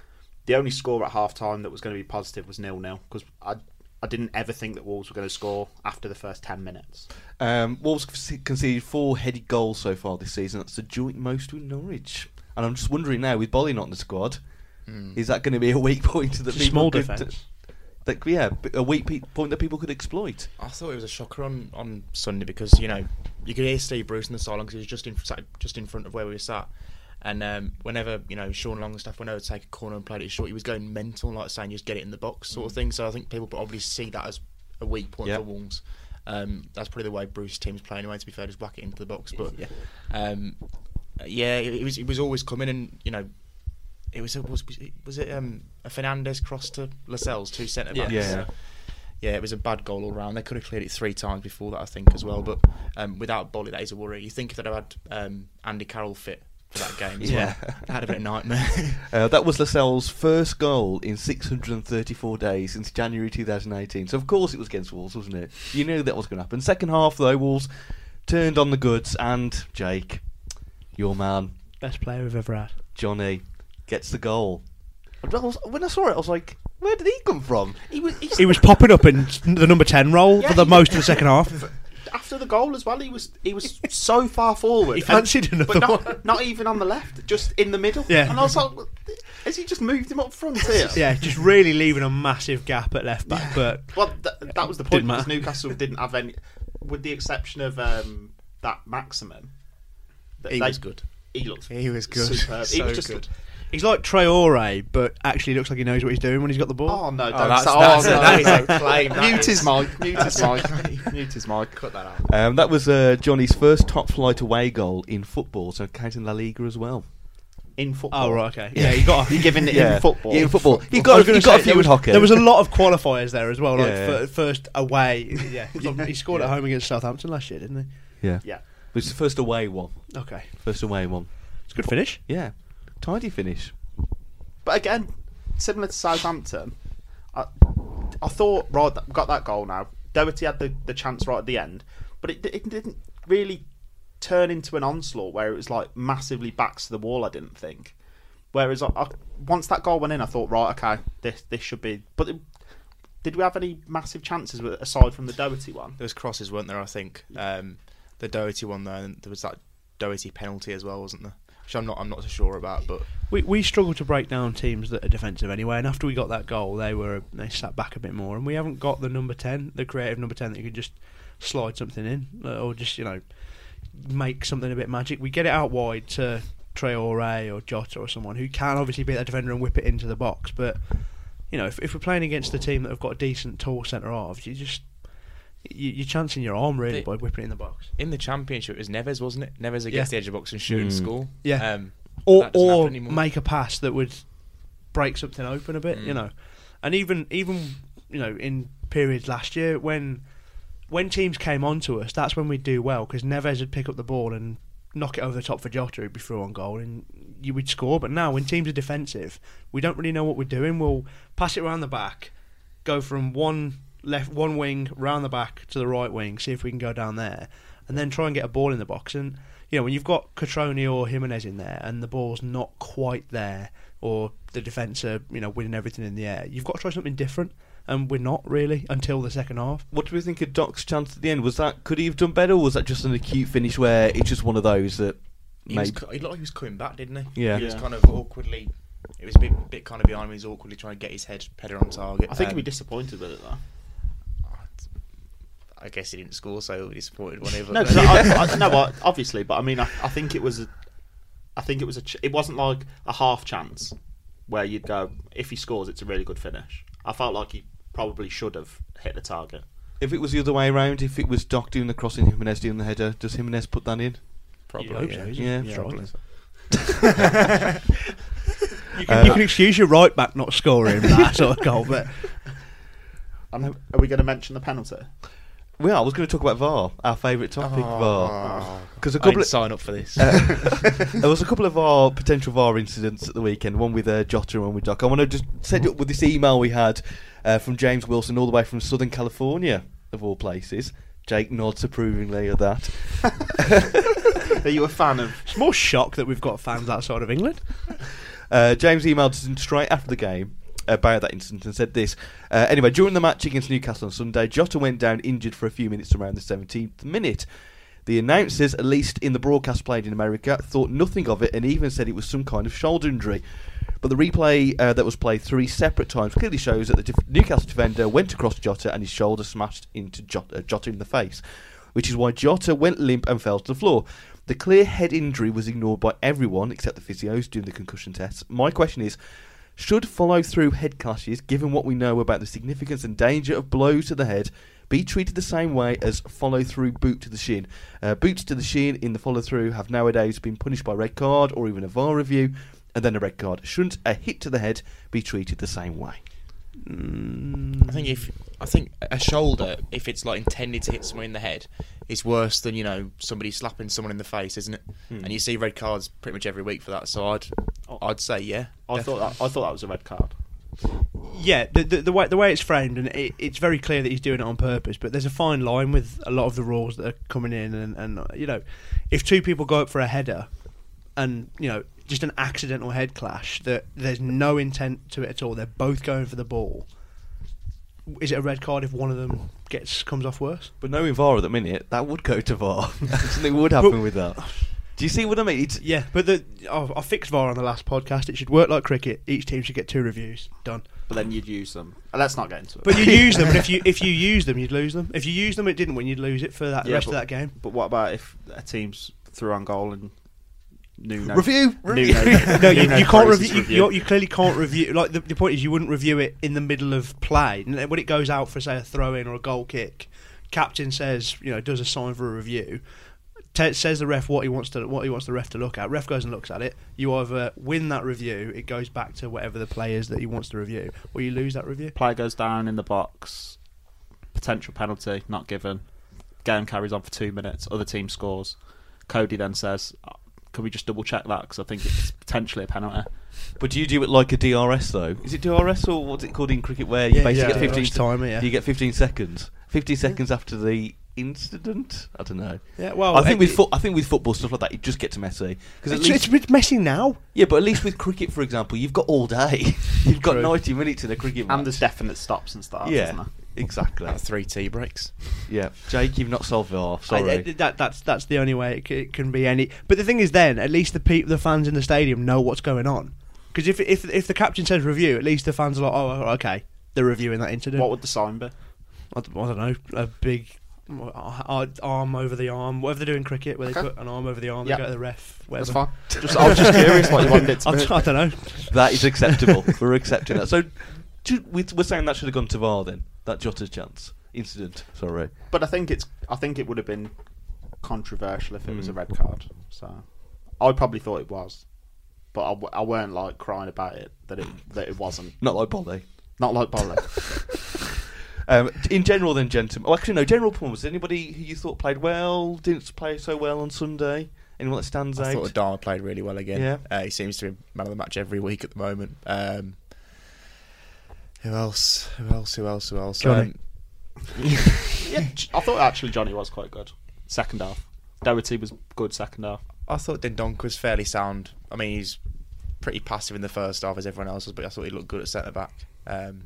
the only score at half time that was going to be positive was nil nil because I. I didn't ever think that Wolves were going to score after the first 10 minutes. Um, Wolves conceded four headed goals so far this season. That's the joint most with Norwich. And I'm just wondering now, with Boly not in the squad, is that going to be a weak *laughs* point that It's people small could, defence. that, yeah, a weak point that people could exploit? I thought it was a shocker on, on Sunday because you know you could hear Steve Bruce in the sideline because he was just in sat just in front of where we were sat, and um, whenever you know Sean Longstaff went over to take a corner and played it short, he was going mental, like saying just get it in the box sort of thing. So I think people probably see that as a weak point Yeah. for Wolves. Um, that's probably the way Bruce's team's playing anyway. To be fair, just whack it into the box. But um, yeah, it, it was it was always coming, and you know. It was a, was was it um, a Fernandez cross to Lascelles, two centre backs. Yeah. Yeah, it was a bad goal all round. They could have cleared it three times before that, I think, as well. But um, without Boly, that is a worry. You think if they'd have had um, Andy Carroll fit for that game as Yeah. well, that'd have been a nightmare. *laughs* Uh, that was Lascelles' first goal in 634 days since January 2018. So, of course, it was against Wolves, wasn't it? You knew that was going to happen. Second half, though, Wolves turned on the goods, and Jake, your man, Best player we've ever had. Johnny, gets the goal. I was- When I saw it, I was like, where did he come from? He was, he's- He was popping up in the number ten role Yeah, for the most of the second half. *laughs* after the goal as well. He was he was so far forward. *laughs* He fancied and- another but not, one. *laughs* not even on the left, just in the middle. Yeah. and I was like, has he just moved him up front here? *laughs* Yeah, just really leaving a massive gap at left back. But Well, th- that was the point because. Newcastle didn't have any, with the exception of um, that maximum. that He they- was good. He looked. He was good. Superb. he was just. good. He's like Traore, but actually looks like he knows what he's doing when he's got the ball. Oh no! Oh, don't that's, say- that's, oh, no. that is a claim. *laughs* that Mute is. his mic. Mute his mic. *laughs* Mute his mic. Cut that out. Um, that was uh, Johnny's first top flight away goal in football, so counting La Liga as well. In football. Oh right, okay. Yeah, you got. *laughs* You're giving it Yeah. in football. Yeah, in football. He I was got, he gonna got a say, few there was, in hockey. There was a lot of qualifiers there as well. Like Yeah. fir- first away, yeah. He scored at home against Southampton last year, didn't he? Yeah. Yeah. It was the first away one. he? Okay, First away one. it's a good finish. Yeah. Tidy finish. But again, similar to Southampton, I, I thought right got that goal now. Doherty had the, the chance right at the end, but it, it didn't really turn into an onslaught where it was like massively backs to the wall. I didn't think. Whereas I, I, once that goal went in, I thought right, okay, this this should be. But it, did we have any massive chances with- aside from the Doherty one? There was crosses, weren't there? I think um, the Doherty one there, there was that Doherty penalty as well, wasn't there? Which I'm not, I'm not so sure about, but We we struggle to break down teams that are defensive anyway. And after we got that goal, they were they sat back a bit more, and we haven't got the number ten, the creative number ten that you can just slide something in uh, or just you know make something a bit magic. We get it out wide to Traore or Jota or someone who can obviously beat that defender and whip it into the box. But you know if if we're playing against a team that have got a decent tall centre halves, you just you, you're chancing your arm really The- by whipping it in the box. in the championship it was Neves, wasn't it? Neves against Yeah. the edge of the box and shoot and Mm. score. Yeah. Um, or or make a pass that would break something open a bit, you Mm. know. And even even you know in periods last year when when teams came onto us, that's when we'd do well because Neves would pick up the ball and knock it over the top for Jota, who'd be through on goal, and you would score. But now when teams are defensive, we don't really know what we're doing. We'll pass it around the back, go from one left one wing round the back to the right wing, see if we can go down there, and then try and get a ball in the box. And you know when you've got Cutrone or Jimenez in there, and the ball's not quite there, or the defence are you know winning everything in the air, you've got to try something different. And we're not really until the second half. What do we think of Doc's chance at the end? Was that could he have done better, or was that just an acute finish where it's just one of those that he, was, maybe he looked like he was coming back, didn't he? Yeah. He was Yeah. kind of awkwardly. It was a bit, bit kind of behind me. He was awkwardly trying to get his head header on target. I think Um, he'd be disappointed with it though. I guess he didn't score, so he'll be disappointed *laughs* whenever. No, 'cause I, *laughs* I, no, I, obviously, but I mean, I, I think it was a, I think it was a, ch- it wasn't like a half chance where you'd go if he scores, it's a really good finish. I felt like he probably should have hit the target. if it was the other way around, if it was Doc doing the crossing, Jimenez doing the header, does Jimenez put that in? probably. You'd yeah. Yeah, probably. *laughs* You can, you can excuse your right back not scoring that sort of goal, but are we going to mention the penalty? Well, I was going to talk about VAR, our favourite topic, VAR. Because a couple didn't of, sign up for this. *laughs* there was a couple of our potential VAR incidents at the weekend. One with uh, Jota and one with Doc. I want to just set you up with this email we had uh, from James Wilson, all the way from Southern California, of all places. Jake nods approvingly of that. *laughs* Are you a fan of? it's more shock that we've got fans outside of England. Uh, James emailed us straight after the game about that incident and said this. Uh, anyway, during the match against Newcastle on Sunday, Jota went down injured for a few minutes around the 17th minute. The announcers, at least in the broadcast played in America, thought nothing of it and even said it was some kind of shoulder injury. But the replay uh, that was played three separate times clearly shows that the def- Newcastle defender went across Jota and his shoulder smashed into Jota, uh, Jota in the face, which is why Jota went limp and fell to the floor. The clear head injury was ignored by everyone except the physios doing the concussion tests. My question is should follow through head clashes, given what we know about the significance and danger of blows to the head, be treated the same way as follow through boot to the shin? Uh, boots to the shin in the follow through have nowadays been punished by red card or even a VAR review and then a red card. Shouldn't a hit to the head be treated the same way? Mm. I think if I think a shoulder, if it's like intended to hit someone in the head, is worse than you know somebody slapping someone in the face, isn't it? Hmm. And you see red cards pretty much every week for that. So oh. I'd oh. I'd say yeah. I thought that, I thought that was a red card. Yeah, the, the, the way the way it's framed, and it, it's very clear that he's doing it on purpose. But there's a fine line with a lot of the rules that are coming in, and, and you know, if two people go up for a header, and you know, just an accidental head clash, that there's no intent to it at all. They're both going for the ball. Is it a red card if one of them gets comes off worse? But knowing VAR at the minute, that would go to VAR. *laughs* Something would happen with that. Do you see what I mean? It's, Yeah, but the I, I fixed VAR on the last podcast. It should work like cricket. Each team should get two reviews. Done. But then you'd use them. Uh, Let's not get into it. But you use them, and if you *laughs* if you use them, you'd lose them. If you use them, it didn't win. You'd lose it for that Yeah, rest but- of that game. But what about if a team's through on goal and Nuno Review, Nuno. *laughs* No, you, you can't closes review. You, you clearly can't review. Like the, the point is, you wouldn't review it in the middle of play. When it goes out for say a throw in or a goal kick, captain says, you know, does a sign for a review. Te- says the ref what he wants to what he wants the ref to look at. Ref goes and looks at it. You either win that review, it goes back to whatever the players that he wants to review, or you lose that review. Player goes down in the box. Potential penalty not given. Game carries on for two minutes. Other team scores. Cody then says, "Uh, "Can we just double check that? Because I think it's potentially a penalty." But do you do it like a DRS though? Is it DRS or what's it called in cricket where you Yeah, basically yeah, get 15 DRS timer, yeah. You get 15 seconds. 15 seconds after the incident. I don't know. Yeah, well, I think with fo- I think with football stuff like that, it just gets messy because at It's, least it's a bit messy now. yeah, but at least with cricket, for example, you've got all day. *laughs* you've got True. 90 minutes in a cricket match. And there's definite stops and starts. yeah, Isn't there? Exactly. About three tea breaks. Yeah, Jake, you've not solved VAR. I- Sorry. I- that that's that's the only way it, c- it can be any. But the thing is, then at least the pe- the fans in the stadium know what's going on. Because if if if the captain says review, at least the fans are like, oh, okay, they're reviewing that incident. What would the sign be? I don't know, a big uh, arm over the arm, whatever they do in cricket, where they put an arm over the arm, Yeah. they go to the ref. That's Whatever. fine. *laughs* Just, I was just curious what you wanted it to *laughs* I, be. d- I don't know. that is acceptable. We're accepting that. So do- we- we're saying that should have gone to VAR then. That Jota's chance incident. Sorry. But I think it's. I think it would have been controversial if it was a Mm. red card. So I probably thought it was, but I, w- I weren't like crying about it that it that it wasn't. *laughs* Not like Boly. Not like Boly. *laughs* Um, in general, then, gentlemen. Oh, actually, no. General performance. Anybody who you thought played well didn't play so well on Sunday? Anyone that stands I out? thought Adama played really well again. Yeah. Uh, he seems to be man of the match every week at the moment. Um, who else? Who else? Who else? Who else? Johnny. Um, *laughs* yeah, I thought actually Johnny was quite good. Second half, Doherty was good second half. I thought Dendonk was fairly sound. I mean, he's pretty passive in the first half as everyone else was, but I thought he looked good at centre back. Um,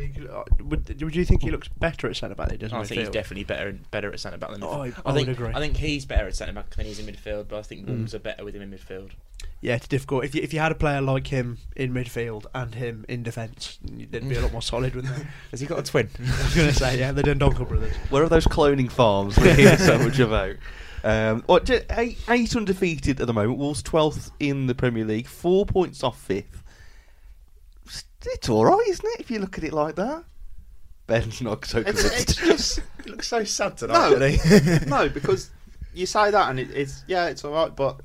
uh, Would, would you think he looks better at centre back than he does in I think he's definitely better better at centre back than Oh, I- midfield. I think would agree. I think he's better at centre back than he's in midfield, but I think Wolves are better with him in midfield. Yeah, it's difficult. If you, if you had a player like him in midfield and him in defence, they'd be a lot more solid, wouldn't they? *laughs* Has he got a twin? *laughs* I was going to say, yeah, the Dendoncker brothers. Where are those cloning farms we hear so much about? Um, what, eight, eight undefeated at the moment. Wolves 12th in the Premier League, four points off fifth. It's- It's all right, isn't it? If you look at it like that. Ben's not so It's, convinced. it's just he looks so sad no, *laughs* no, because you say that and it, it's yeah, it's all right, but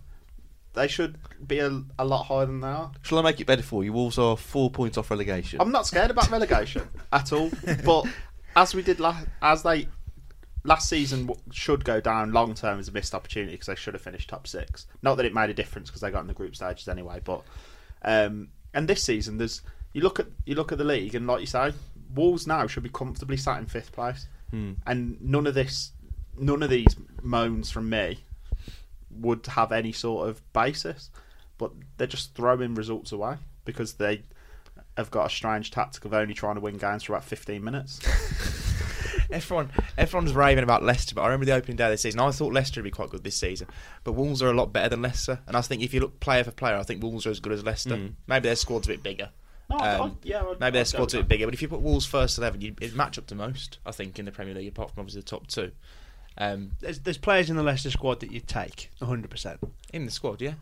they should be a, a lot higher than they are. Shall I make it better for you? Wolves are four points off relegation. I'm not scared about relegation *laughs* at all. But as we did last, as they last season should go down long term as a missed opportunity because they should have finished top six. Not that it made a difference because they got in the group stages anyway. But um, and this season, there's you look at you look at the league and like you say, Wolves now should be comfortably sat in fifth place, and none of this, none of these moans from me would have any sort of basis. But they're just throwing results away because they have got a strange tactic of only trying to win games for about 15 minutes. *laughs* Everyone, everyone's raving about Leicester, but I remember the opening day of the season. I thought Leicester would be quite good this season, but Wolves are a lot better than Leicester. And I think if you look player for player, I think Wolves are as good as Leicester. Maybe their squad's a bit bigger. No, Um, I- yeah, I'd- maybe their I'd go squad's a bit bigger. But if you put Wolves first eleven, you'd it'd match up to most. I think in the Premier League, apart from obviously the top two. Um, There's, there's players in the Leicester squad that you'd take 100%. in the squad, yeah.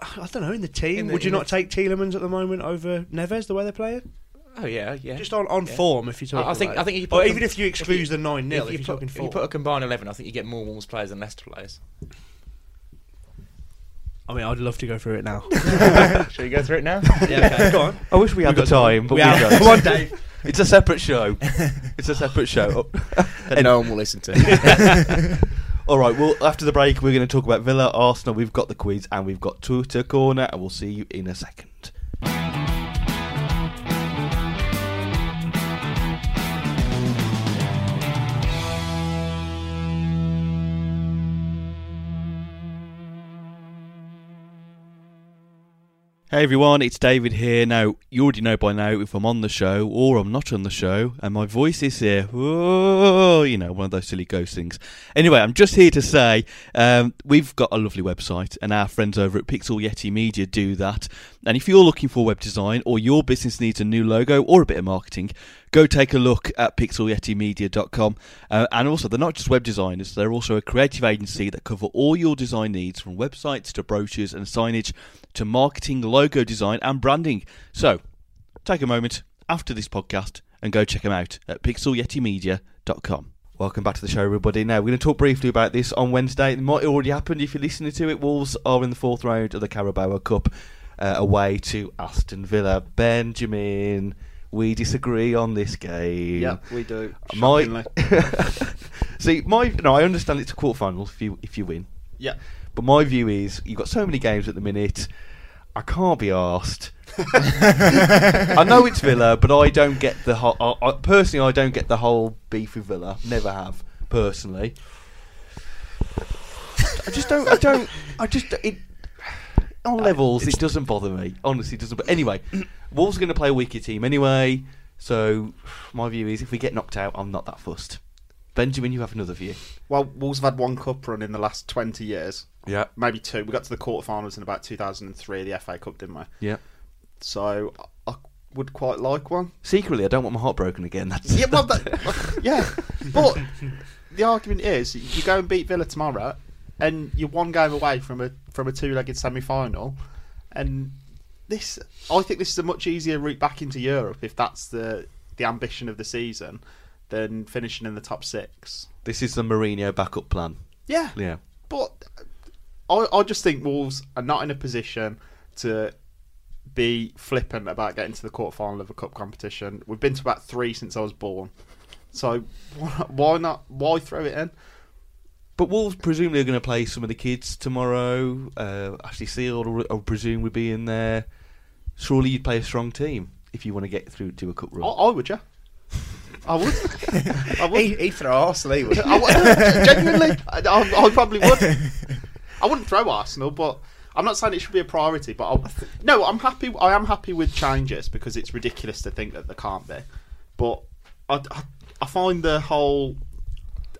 I don't know, in the team. In the- would you not the- take Tielemans at the moment over Neves, the way they're playing? Oh yeah, yeah. Just on, on Yeah. form, if you talk I- I think- about I think if you Or put even them- if you if exclude you- the 9 0, if, you you're put, talking if you put a combined eleven, I think you get more Wolves players than Leicester players. I mean, I'd love to go through it now. *laughs* *laughs* Shall we go through it now? yeah, okay, *laughs* go on. I wish we had the time, but We we, have. don't. Come on, Dave. It's a separate show. It's a separate show. that no one will listen to. All right. Well, after the break, we're going to talk about Villa, Arsenal. We've got the quiz and we've got Twitter corner, and we'll see you in a second. Hey everyone, it's David here. Now, you already know by now if I'm on the show or I'm not on the show, and my voice is here. Whoa, you know, one of those silly ghost things. Anyway, I'm just here to say um, we've got a lovely website, and our friends over at Pixel Yeti Media do that. And if you're looking for web design or your business needs a new logo or a bit of marketing, go take a look at pixelyetimedia.com. Uh, and also, they're not just web designers, they're also a creative agency that cover all your design needs from websites to brochures and signage to marketing, design, and branding. So, take a moment after this podcast and go check them out at pixelyetimedia.com. Welcome back to the show, everybody. Now, we're going to talk briefly about this on Wednesday. It might have already happened if you're listening to it. Wolves are in the fourth round of the Carabao Cup uh, away to Aston Villa. Benjamin, we disagree on this game. yeah, we do. My Shockingly. *laughs* see, my no, I understand it's a quarterfinals if you if you win, Yeah. but my view is you've got so many games at the minute. I can't be asked. *laughs* I know it's Villa, but I don't get the whole. I, I, personally, I don't get the whole beef with Villa. Never have personally. I just don't. I don't. I just it. On uh, levels, it doesn't bother me. Honestly, it doesn't. But anyway, Wolves are going to play a weaker team anyway. So my view is, if we get knocked out, I'm not that fussed. Benjamin, you have another view. Well, Wolves have had one cup run in the last 20 years. Yeah. Maybe two. We got to the quarterfinals in about 2003, the FA Cup, didn't we? Yeah. So I would quite like one. Secretly, I don't want my heart broken again. That's Yeah, well, that, *laughs* yeah. But the argument is, you go and beat Villa tomorrow, and you're one game away from a from a two-legged semi-final, and this, I think, this is a much easier route back into Europe if that's the the ambition of the season, than finishing in the top six. this is the Mourinho backup plan. Yeah, Yeah. but I, I just think Wolves are not in a position to be flippant about getting to the quarterfinal of a cup competition. We've been to about three since I was born, so why not? Why throw it in? But Wolves presumably are going to play some of the kids tomorrow. Uh, Ashley Seal, I presume, would be in there. Surely you'd play a strong team if you want to get through to a cup run. I would, yeah. *laughs* I would. I would. he, he throw Arsenal, he would. I would. Genuinely, I, I, I probably would. *laughs* I wouldn't throw Arsenal, but I'm not saying it should be a priority. But I'll, no, I'm happy. I am happy with changes because it's ridiculous to think that there can't be. But I, I, I find the whole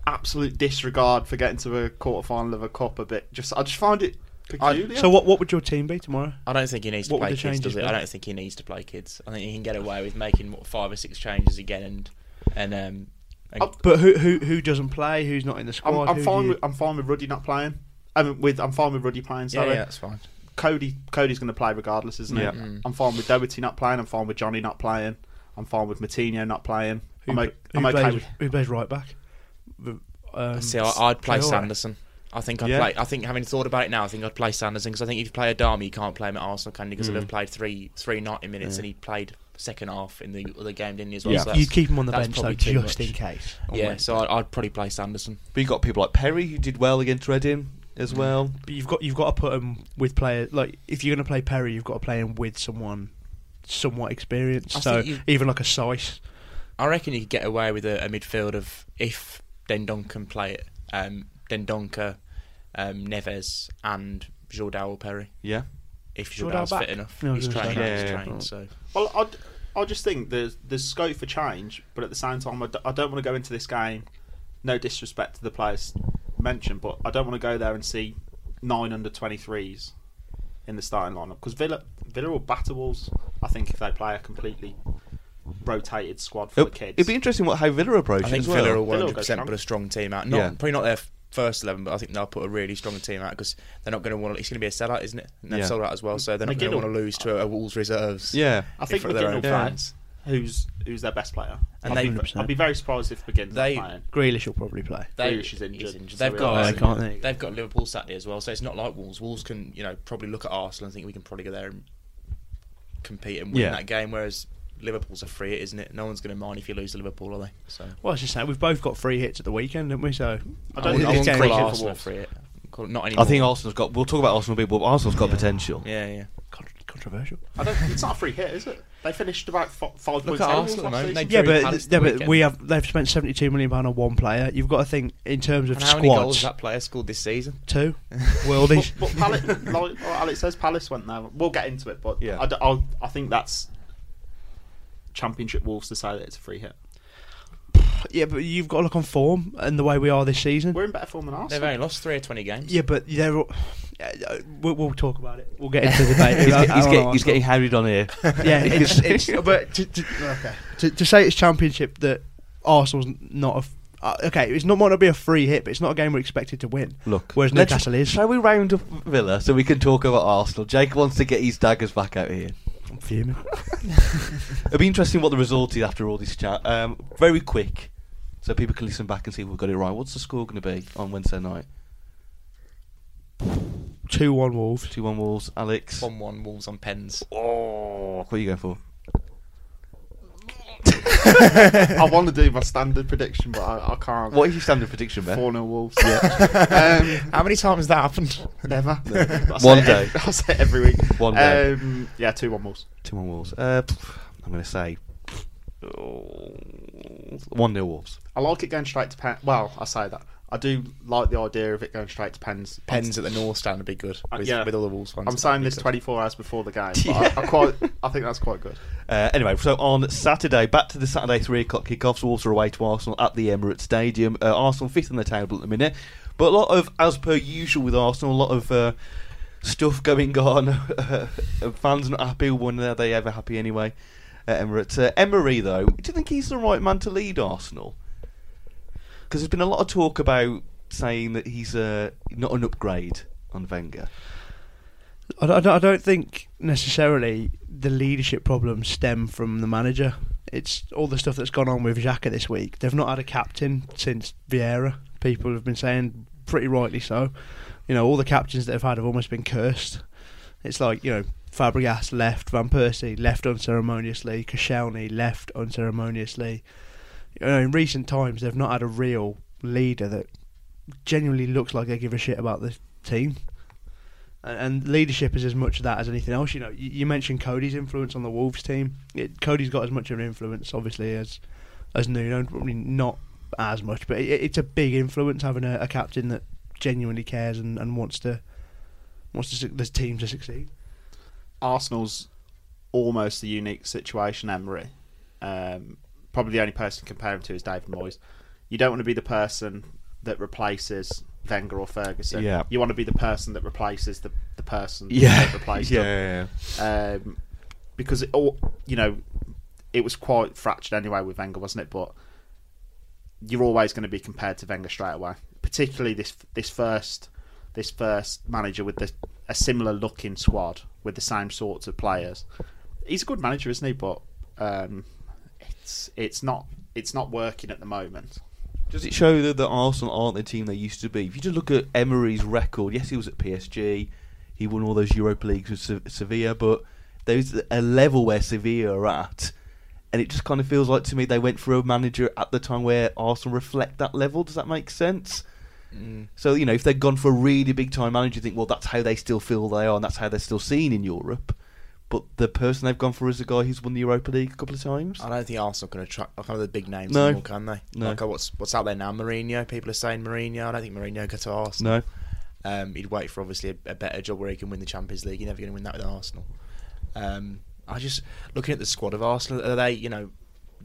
absolute disregard for getting to a quarter final of a cup a bit. Just I just find it peculiar. So, what, what would your team be tomorrow? I don't think he needs to would play kids, does it? I don't think he needs to play kids. I think he can get away with making what, five or six changes again and and um. And But who who who doesn't play? Who's not in the I'm, squad? I'm fine. you- With, I'm fine with Ruddy not playing. I mean, with I'm fine with Ruddy playing. yeah, Sorry. yeah, that's fine. Cody Cody's going to play regardless, isn't Yeah. he? Mm. I'm fine with Doherty not playing. I'm fine with Johnny not playing. I'm fine with Moutinho not playing. who, I'm, o- who I'm okay plays, with. who plays right back? The, Um, See, I, I'd play Traore. Sanderson. I think I'd Yeah. play. I think having thought about it now, I think I'd play Sanderson because I think if you play Adama, you can't play him at Arsenal, can you? Because he'll have played three, three ninety 90 minutes, and he played second half in the other game, didn't he? As well. Yeah. So You'd keep him on the bench though, probably too just much. in case. Yeah, so I'd, I'd probably play Sanderson. But you got people like Perry who did well against Reading as well. But you've got you've got to put him with players like if you're going to play Perry, you've got to play him with someone somewhat experienced. I so you- even like a Saiss. I reckon you could get away with a, a midfield of if Dendon can play it, um, Dendoncker, um, Neves, and Jordao Perry. Yeah. If Jordao Jordal's fit enough, No, he's gonna trained. say. he's Yeah, yeah, trained. yeah. So Well, I'd, I just think there's there's scope for change, but at the same time, I, d- I don't want to go into this game. No disrespect to the players mentioned, but I don't want to go there and see nine under 23s in the starting lineup because Villa Villa will batter Wolves. I think if they play a completely rotated squad full It'd, of kids, it'd be interesting what how Villa approach I it think as well. Villa will Villa will 100 go percent strong. put a strong team out. Not Yeah. probably not their first eleven, but I think they'll put a really strong team out because they're not going to want. to... It's going to be a sellout, isn't it? And they've Yeah. sold out as well, so they're not going to want to lose to a Wolves reserves. Yeah. I think in front their own will fans. Who's who's their best player. And I'd, they- be, 100%. I'd be very surprised if McGinn's They- not playing. Grealish will probably play. They, Grealish is injured, he's so They've we got are- they can't they? they've got Liverpool Saturday as well, so it's not like Wolves. Wolves can you know probably look at Arsenal and think we can probably go there and compete and win Yeah. that game, whereas Liverpool's a free hit, isn't it? No one's going to mind if you lose to Liverpool, are they? So Well, I was just saying we've both got free hits at the weekend, haven't we? So I I don't wouldn't, think I this wouldn't call for Arsenal a Wolves. free hit. Call it not anymore. I think Arsenal's got. We'll talk about Arsenal people, but Arsenal's got potential. Yeah, yeah. Con- controversial. I don't. It's not a free hit, is it? They finished about f- five Look points at Arsenal last season. Yeah, but yeah, but we have they've spent seventy two million pound on one player. You've got to think in terms of And how many goals squads. has that player scored this season? Two *laughs* worldies. But, but Palace, like Alex says, Palace went there. We'll get into it, but Yeah. I, d- I'll- I think that's Championship Wolves to say that it's a free hit. Yeah, but you've got to look on form and the way we are this season. We're in better form than Arsenal. They've only lost three or twenty games. Yeah, but they're. all- uh, We'll, we'll talk about it. We'll get into the *laughs* debate. He's, get- he's, get- he's getting harried on here. *laughs* yeah, *laughs* it's, it's but to, to, okay. to, to say it's championship that Arsenal's not a f- uh, okay, it's not might not be a free hit, but it's not a game we're expected to win. Look, Whereas Newcastle is. Shall we round up Villa so we can talk about Arsenal? Jake wants to get his daggers back out here. I'm fuming. It'll be interesting what the result is after all this chat. Um, very quick, so people can listen back and see if we've got it right. What's the score going to be on Wednesday night? Two one Wolves. Two one Wolves. Alex. One-one Wolves on pens. Oh, what are you going for? *laughs* I want to do my standard prediction, but I, I can't. What is your standard prediction, Ben? 4 0 Wolves. Yeah. *laughs* um, How many times has that happened? never. *laughs* I One say it day. every- I say it every week. One day. Um, yeah, 2 1 Wolves. Two one Wolves. Uh, I'm going to say one 0 Wolves. I like it going straight to pen. Well, I say that. I do like the idea of it going straight to pens. Pens at the North Stand would be good Uh, with, yeah. with all the Wolves fans. I'm saying this 24 hours before the game. *laughs* But I, I quite. I think that's quite good. *laughs* Uh, anyway, so on Saturday, back to the Saturday three o'clock kickoffs. Wolves are away to Arsenal at the Emirates Stadium. Uh, Arsenal fifth in the table at the minute, but a lot of, as per usual with Arsenal, a lot of uh, stuff going *laughs* on. Fans not happy. When are they ever happy anyway? At Emirates. Uh, Emery, though, do you think he's the right man to lead Arsenal? Because there's been a lot of talk about saying that he's uh, not an upgrade on Wenger. I don't, I don't- think necessarily the leadership problems stem from the manager. It's all the stuff that's gone on with Xhaka this week. They've not had a captain since Vieira. People have been saying pretty rightly so. You know, all the captains that they've had have almost been cursed. It's like you know, Fabregas left, Van Persie left unceremoniously, Koscielny left unceremoniously. You know, in recent times, they've not had a real leader that genuinely looks like they give a shit about the team. And, and leadership is as much of that as anything else. You know, you, you mentioned Cody's influence on the Wolves team. It, Cody's got as much of an influence, obviously, as as Nuno. Probably not as much, but it, it's a big influence having a, a captain that genuinely cares and, and wants to wants to, the team to succeed. Arsenal's almost a unique situation, Emery. Um, probably the only person to compare him to is David Moyes. You don't want to be the person that replaces Wenger or Ferguson. Yeah. You want to be the person that replaces the, the person Yeah, that replaced *laughs* yeah, them. yeah, yeah. Um, because, it, all, you know, it was quite fractured anyway with Wenger, wasn't it? But you're always going to be compared to Wenger straight away. Particularly this this first this first manager with the, a similar looking squad with the same sorts of players. He's a good manager, isn't he? But um, it's it's not it's not working at the moment. Does it show that the Arsenal aren't the team they used to be? If you just look at Emery's record, yes, he was at PSG, he won all those Europa Leagues with Se- Sevilla, but there's a level where Sevilla are at, and it just kind of feels like to me they went for a manager at the time where Arsenal reflect that level. Does that make sense? So you know, if they'd gone for a really big time manager, you think, well, that's how they still feel they are, and that's how they're still seen in Europe. But the person they've gone for is a guy who's won the Europa League a couple of times. I don't think Arsenal can attract like, kind of the big names No. anymore, can they? No. Like uh, what's what's out there now? Mourinho. People are saying Mourinho. I don't think Mourinho go to Arsenal. No, Um, he'd wait for obviously a, a better job where he can win the Champions League. You're never going to win that with Arsenal. Um, I just looking at the squad of Arsenal. Are they you know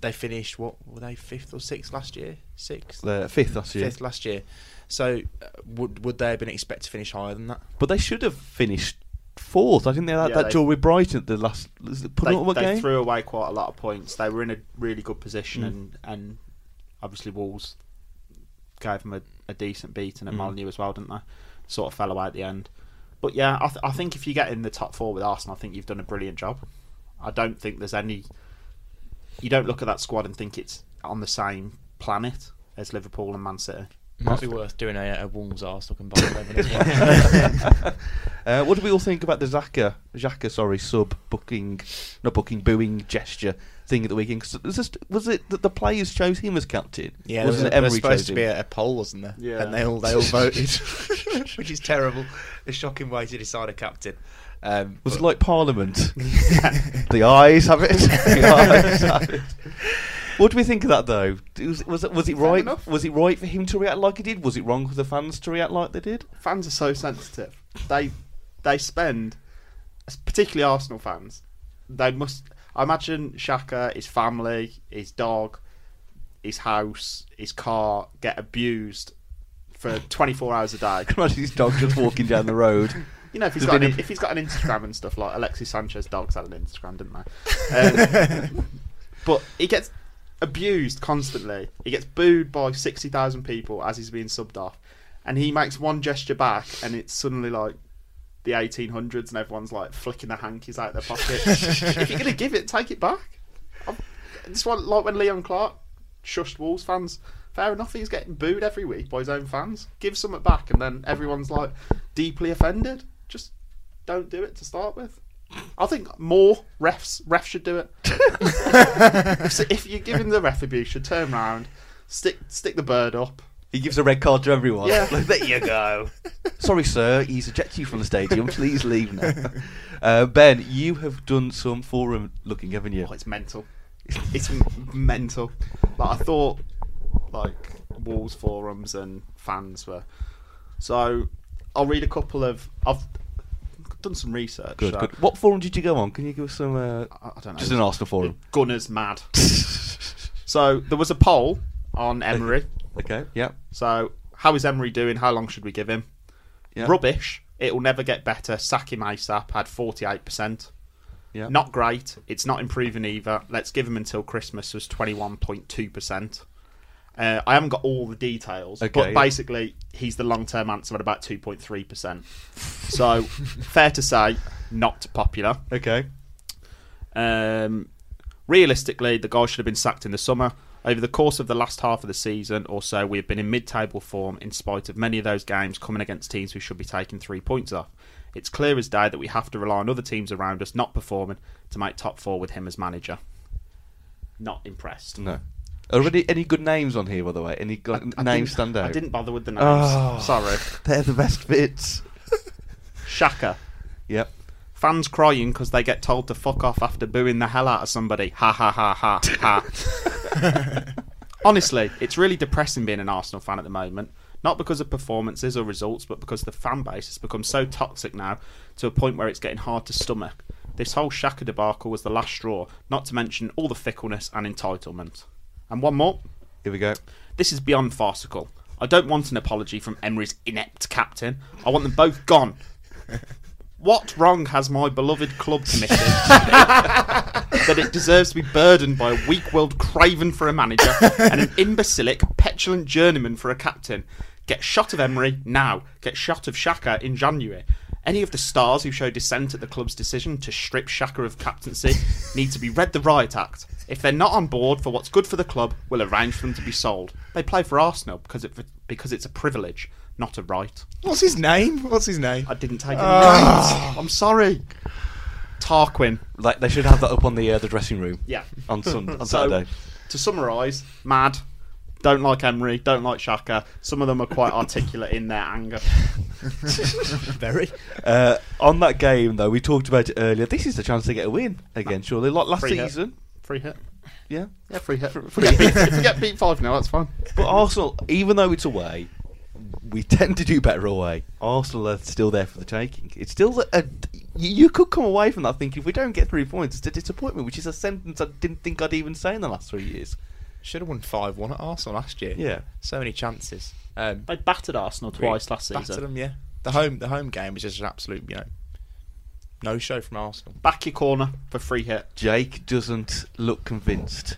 they finished what were they fifth or sixth last year? Sixth, the fifth last year. fifth last year. So uh, would would they have been expected to finish higher than that? But they should have finished fourth. I think they had Yeah, that they- draw with Brighton at the last. Was it They, penultimate they game? threw away quite a lot of points. They were in a really good position, Mm. and, and obviously Wolves gave them a, a decent beating at Mm. Molyneux as well, didn't they? Sort of fell away at the end. But yeah, I, th- I think if you get in the top four with Arsenal, I think you've done a brilliant job. I don't think there's any. You don't look at that squad and think it's on the same planet as Liverpool and Man City. Might be worth doing a, a Wolves Arsenal combined eleven as well. Uh, what do we all think about the Xhaka, Xhaka, sorry, sub booking, not booking, booing gesture thing at the weekend? 'Cause was, this, was it that the players chose him as captain? Yeah, was, wasn't it there was Emery supposed to be a, a poll, wasn't there? Yeah. and they all they all *laughs* voted, *laughs* which is terrible. A shocking way to decide a captain. Um, Was it like Parliament? *laughs* the eyes have it. the eyes have it. What do we think of that though? Was, was it was it right? enough. Was it right for him to react like he did? Was it wrong for the fans to react like they did? fans are so sensitive. They they spend, particularly Arsenal fans. They must. I imagine Xhaka, his family, his dog, his house, his car get abused for 24 hours a day. I *laughs* Imagine his dog just walking down the road. *laughs* You know, if he's There's got an, if he's got an Instagram and stuff like Alexis Sanchez dogs had an Instagram, didn't they? *laughs* Um, but he gets abused constantly. He gets booed by 60,000 people as he's being subbed off, and he makes one gesture back, and it's suddenly like the 1800s, and everyone's like flicking their hankies out of their pockets. *laughs* if you're gonna give it, take it back. I'm, this one, like when Leon Clarke shushed Wolves fans. Fair enough, he's getting booed every week by his own fans. Give something back, and then everyone's like deeply offended. Just don't do it to start with. I think more refs refs should do it. *laughs* if, if you're giving the ref abuse, you should turn around, stick stick the bird up. He gives a red card to everyone. Yeah. Like, *laughs* there you go. Sorry, sir. He's ejected you from the stadium. *laughs* Please leave now. Uh, ben, you have done some forum looking, haven't you? Oh, it's mental. It's mental. Like I thought, like Wolves forums and fans were. So I'll read a couple of. I've done some research. Good, so- good. What forum did you go on? Can you give us some? Uh, I, I don't know. just an Arsenal forum. Gunners mad. *laughs* so there was a poll on Emery. Okay. Yeah. So how is Emery doing? How long should we give him? Yeah. Rubbish. It will never get better. Sack him ASAP. Had forty eight percent. Yeah. Not great. It's not improving either. Let's give him until Christmas. Was twenty one point two percent. Uh, I haven't got all the details, Okay, but basically he's the long term answer at about two point three percent. So *laughs* fair to say, not popular. Okay. Um, realistically, the guy should have been sacked in the summer. Over the course of the last half of the season or so, we have been in mid table form in spite of many of those games coming against teams we should be taking three points off. It's clear as day that we have to rely on other teams around us not performing to make top four with him as manager. Not impressed. No. Are there any, any good names on here, by the way? Any go- I names stand out? I didn't bother with the names. Oh. Sorry. They're the best bits. Xhaka. Yep. Fans crying because they get told to fuck off after booing the hell out of somebody. Ha ha ha ha ha. *laughs* Honestly, it's really depressing being an Arsenal fan at the moment. Not because of performances or results, but because the fan base has become so toxic now to a point where it's getting hard to stomach. This whole Xhaka debacle was the last straw, not to mention all the fickleness and entitlement. And one more. Here we go. This is beyond farcical. I don't want an apology from Emery's inept captain. I want them both gone. *laughs* What wrong has my beloved club committed *laughs* that it deserves to be burdened by a weak-willed craven for a manager and an imbecilic, petulant journeyman for a captain? Get shot of Emery now. Get shot of Xhaka in January. Any of the stars who show dissent at the club's decision to strip Xhaka of captaincy need to be read the riot act. If they're not on board for what's good for the club, we'll arrange for them to be sold. They play for Arsenal because it because it's a privilege, not a right. What's his name? What's his name? I didn't take any names. I'm sorry. Tarquin. Like they should have that up on the uh, the dressing room. Yeah. On Sun on *laughs* So, Saturday. to summarise, mad. Don't like Emery. Don't like Xhaka. Some of them are quite articulate in their anger. *laughs* Very. Uh, on that game though, we talked about it earlier. This is the chance to get a win again. Surely, like last Free hit. Season. Free hit. Yeah. Yeah, free hit. If we get beat, if we get beat five now, that's fine. But Arsenal, even though it's away, we tend to do better away. Arsenal are still there for the taking. It's still a, a you you could come away from that thinking if we don't get three points, it's a disappointment, which is a sentence I didn't think I'd even say in the last three years. Should have won five one at Arsenal last year. Yeah. So many chances. Um, They battered Arsenal twice last season. battered season. them, yeah. The home the home game was just an absolute, you know, no show from Arsenal. Back your corner for free hit. Jake doesn't look convinced.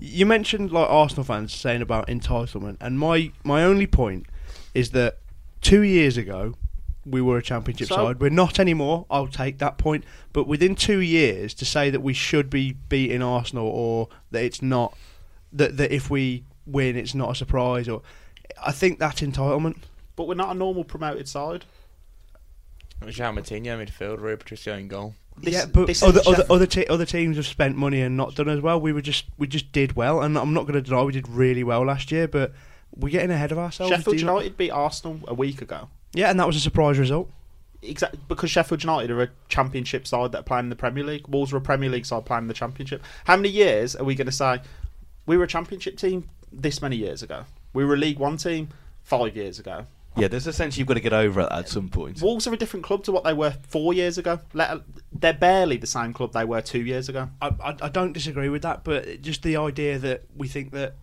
You mentioned like Arsenal fans saying about entitlement, and my my only point is that two years ago we were a championship So- side. We're not anymore. I'll take that point. But within two years, to say that we should be beating Arsenal or that it's not that that if we win, it's not a surprise, or I think that's entitlement. But we're not a normal promoted side. João Moutinho midfield, Rui Patricio in goal. This- yeah, but this other isn't other other, te- other teams have spent money and not done as well. We were just we just did well, and I'm not going to deny we did really well last year, but we're getting ahead of ourselves. Sheffield Do you not- United beat Arsenal a week ago. Yeah, and that was a surprise result. Exactly because Sheffield United are a Championship side that are playing in the Premier League. Wolves are a Premier League side playing in the Championship. How many years are we going to say we were a Championship team this many years ago? We were a League One team five years ago. Yeah, there's a sense you've got to get over it at some point. Wolves are a different club to what they were four years ago. They're barely the same club they were two years ago. I, I, I don't disagree with that, but just the idea that we think that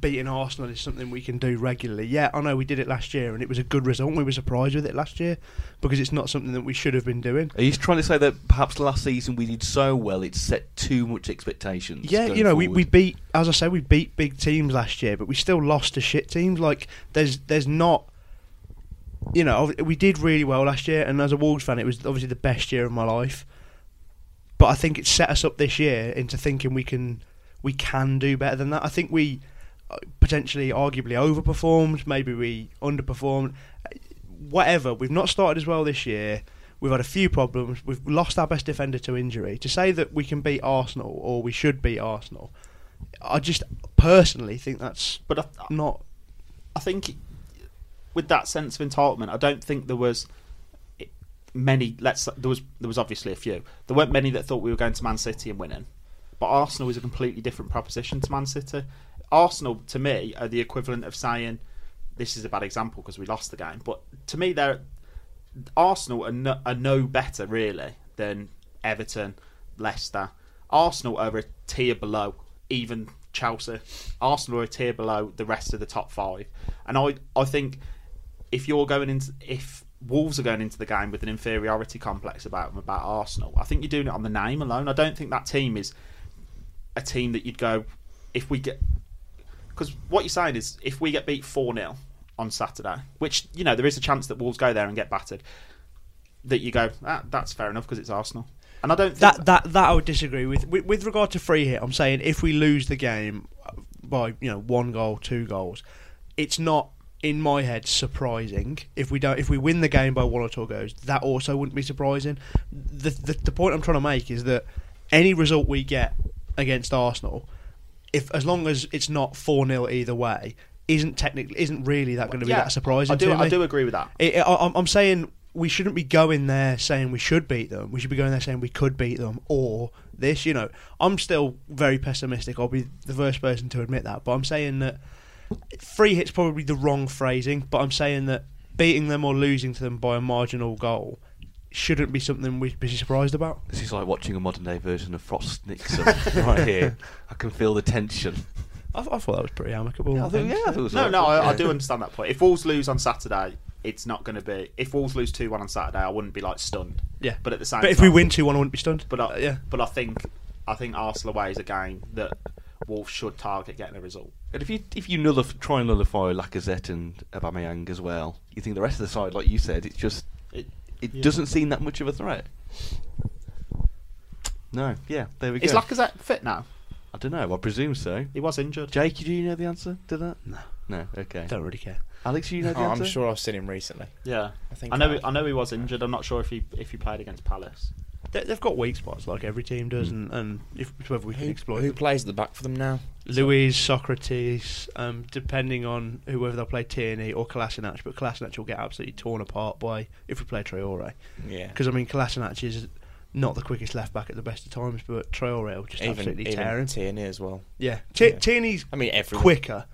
beating Arsenal is something we can do regularly. Yeah, I know we did it last year and it was a good result. We were surprised with it last year because it's not something that we should have been doing. Are you trying to say that perhaps last season we did so well it set too much expectations? Yeah, you know, we, we beat, as I said, we beat big teams last year, but we still lost to shit teams. Like, there's there's not, you know, we did really well last year, and as a Wolves fan, it was obviously the best year of my life. But I think it set us up this year into thinking we can we can do better than that. I think we uh, potentially, arguably, overperformed. Maybe we underperformed. Whatever. We've not started as well this year. We've had a few problems. We've lost our best defender to injury. To say that we can beat Arsenal or we should beat Arsenal, I just personally think that's But I, not. I think with that sense of entitlement, I don't think there was many. Let's there was there was obviously a few. There weren't many that thought we were going to Man City and winning. But Arsenal is a completely different proposition to Man City. Arsenal, to me, are the equivalent of saying this is a bad example because we lost the game. But to me, they're Arsenal are no, are no better really than Everton, Leicester. Arsenal are a tier below even Chelsea. Arsenal are a tier below the rest of the top five. And I I think if you're going into if Wolves are going into the game with an inferiority complex about them about Arsenal, I think you're doing it on the name alone. I don't think that team is a team that you'd go if we get because what you're saying is if we get beat 4 0 on Saturday, which, you know, there is a chance that Wolves go there and get battered, that you go, ah, that's fair enough because it's Arsenal. And I don't think That that that I would disagree with. with. With regard to free hit, I'm saying if we lose the game by you know one goal, two goals, it's not in my head surprising if we don't if we win the game by one or two goals. That also wouldn't be surprising. The the, the point I'm trying to make is that any result we get against Arsenal, if as long as it's not four 0 either way, isn't technically isn't really that going to be yeah, that surprising. I do, to me. I do agree with that. It, I, I'm- I'm saying we shouldn't be going there saying we should beat them. We should be going there saying we could beat them or this. You know, I'm still very pessimistic. I'll be the first person to admit that. But I'm saying that free hit's probably the wrong phrasing. But I'm saying that beating them or losing to them by a marginal goal shouldn't be something we'd be surprised about. This is like watching a modern day version of Frost Nixon *laughs* right here. I can feel the tension. I, I thought that was pretty amicable. Yeah, I think, yeah, I thought it was No, right. no, I, I do understand that point. If Wolves lose on Saturday, it's not going to be. If Wolves lose 2 1 on Saturday, I wouldn't be like stunned. Yeah. But at the same But if time, we win two one, I wouldn't be stunned. But I, Uh, yeah. but I think I think Arsenal away is a game that Wolves should target getting a result. And if you if you nullify, try and nullify Lacazette and Aubameyang as well, you think the rest of the side, like you said, it's just It, it Yeah. doesn't seem that much of a threat. No. Yeah. There we go. Is go. Lacazette fit now? I don't know. I presume so. He was injured. Jake, do you know the answer to that? No. No. Okay. Don't really care. Alex, do you know the Oh, answer? I'm sure I've seen him recently. Yeah, I think I know. I He. I know he was injured. I'm not sure if he if he played against Palace. They, they've got weak spots like every team does, and, and if whether we can Who, exploit who them. plays at the back for them now? Luiz, Sokratis, um, depending on whoever they'll play, Tierney or Kolasinac, but Kolasinac will get absolutely torn apart by if we play Traore. Yeah. Because I mean, Kolasinac is not the quickest left back at the best of times, but Traore will just Even, absolutely even tear him. Tierney as well. Yeah, T- Yeah. Tierney's I mean, everyone. quicker,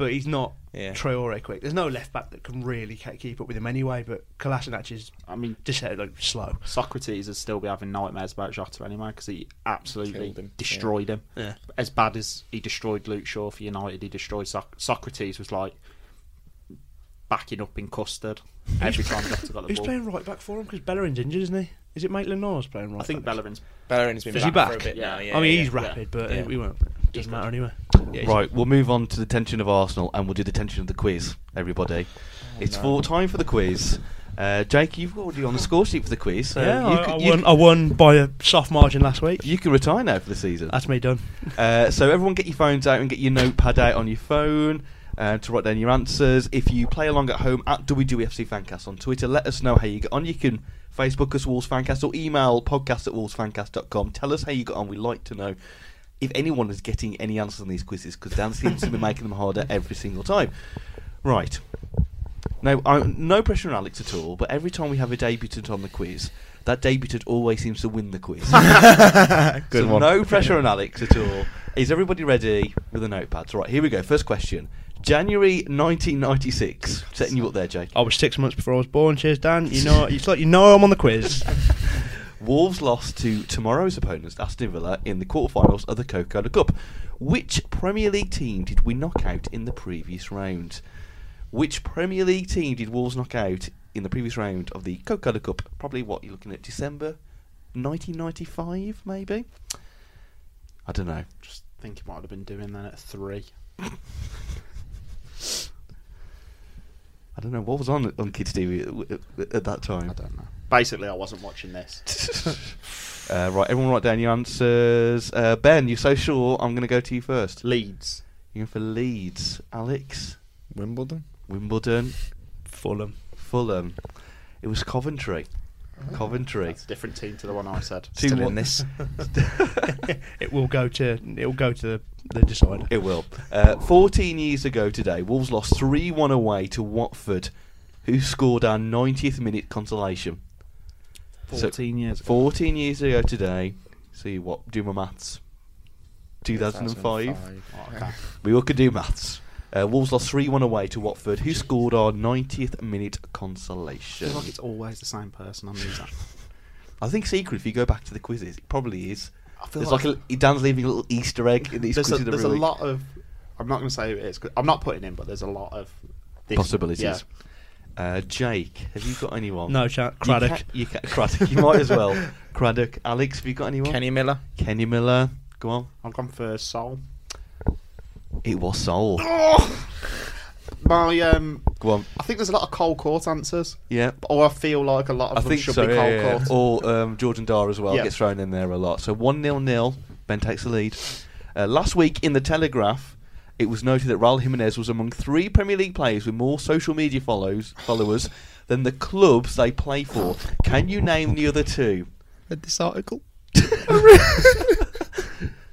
but he's not Yeah. Traore quick. There's no left back that can really keep up with him anyway. But Kolasinac is I mean, just like slow. Sokratis would still be having nightmares about Jota anyway because he absolutely him, destroyed him. Yeah. As bad as he destroyed Luke Shaw for United, he destroyed Soc- Sokratis. Was like backing up in custard every time Jota got the *laughs* Who's ball. playing right back for him? Because Bellerin's injured, isn't he? Is it Maitland Niles playing right? I think back? Bellerin's Bellerin's been Is back, he back? for a bit Yeah. now. Yeah, I mean, yeah. he's rapid, but Yeah. we won't. Doesn't good. matter anyway. Yeah, he's- Right, we'll move on to the tension of Arsenal, and we'll do the tension of the quiz. Everybody, it's no. for time for the quiz. Uh, Jake, you've already on the score sheet for the quiz. So yeah, you I, can, I you, won. I won by a soft margin last week. you can retire now for the season. That's me done. Uh, so everyone, get your phones out and get your notepad out on your phone uh, to write down your answers. If you play along at home at WWFC Fancast on Twitter, let us know how you get on. You can Facebook us Wolves Fancast or email podcast at wolvesfancast.com. Tell us how you got on. We'd like to know if anyone is getting any answers on these quizzes because Dan seems to be making them harder every single time. Right. Now, I, no pressure on Alex at all, but every time we have a debutant on the quiz, that debutant always seems to win the quiz. *laughs* Good so one. no pressure on Alex at all. Is everybody ready with the notepads? Right, here we go. First question. January 1996. Setting you up there, Jake. I was six months before I was born. Cheers, Dan. You know, it's like you know I'm on the quiz. *laughs* Wolves lost to tomorrow's opponents, Aston Villa, in the quarterfinals of the Coca-Cola Cup. Which Premier League team did we knock out in the previous round? Which Premier League team did Wolves knock out in the previous round of the Coca-Cola Cup? Probably what you're looking at December 1995, maybe. I don't know. just think he might have been doing that at three. *laughs* I don't know what was on on kids TV at, at, at that time. I don't know. Basically, I wasn't watching this. *laughs* *laughs* Uh, right, everyone, write down your answers. Uh, ben, you're so sure. I'm going to go to you first. Leeds. You're going for Leeds. Alex, Wimbledon. Wimbledon, Fulham. Fulham. It was Coventry. Coventry. That's a different team to the one I said. Two Still in this. *laughs* It will go to. It will go to the, the decider. It will. Uh, 14 years ago today, Wolves lost 3 1 away to Watford, who scored our 90th minute consolation. So- 14 years ago. 14 years ago today, see what, do my maths. 2005. Oh, okay. We all could do maths. Uh, Wolves lost 3 1 away to Watford, who scored our 90th minute I consolation. feel like it's always the same person on these. I think secret, if you go back to the quizzes, it probably is. I feel There's like, a, Dan's leaving a little Easter egg in these there's a, quizzes there's every a week. lot of. I'm not going to say who it is. 'cause I'm not putting in, but there's a lot of this- possibilities. Yeah. Uh, Jake, have you got anyone? No chat. You Craddock. ca- You, ca- Craddock. You might as well. *laughs* Craddock. Alex, have you got anyone? Kenny Miller. Kenny Miller. Go on. I've gone for Sol. It was Sol. My um, Go on. I think there's a lot of Carl Cort answers, Yeah. or I feel like a lot of I them think should so. be Yeah, Cole yeah, yeah. Court. Or um, Jordan Dar as well Yeah. gets thrown in there a lot. So 1 0 0. Ben takes the lead. Uh, last week in the Telegraph, it was noted that Raul Jimenez was among three Premier League players with more social media follows, followers than the clubs they play for. Can you name the other two? Read this article. *laughs* *laughs*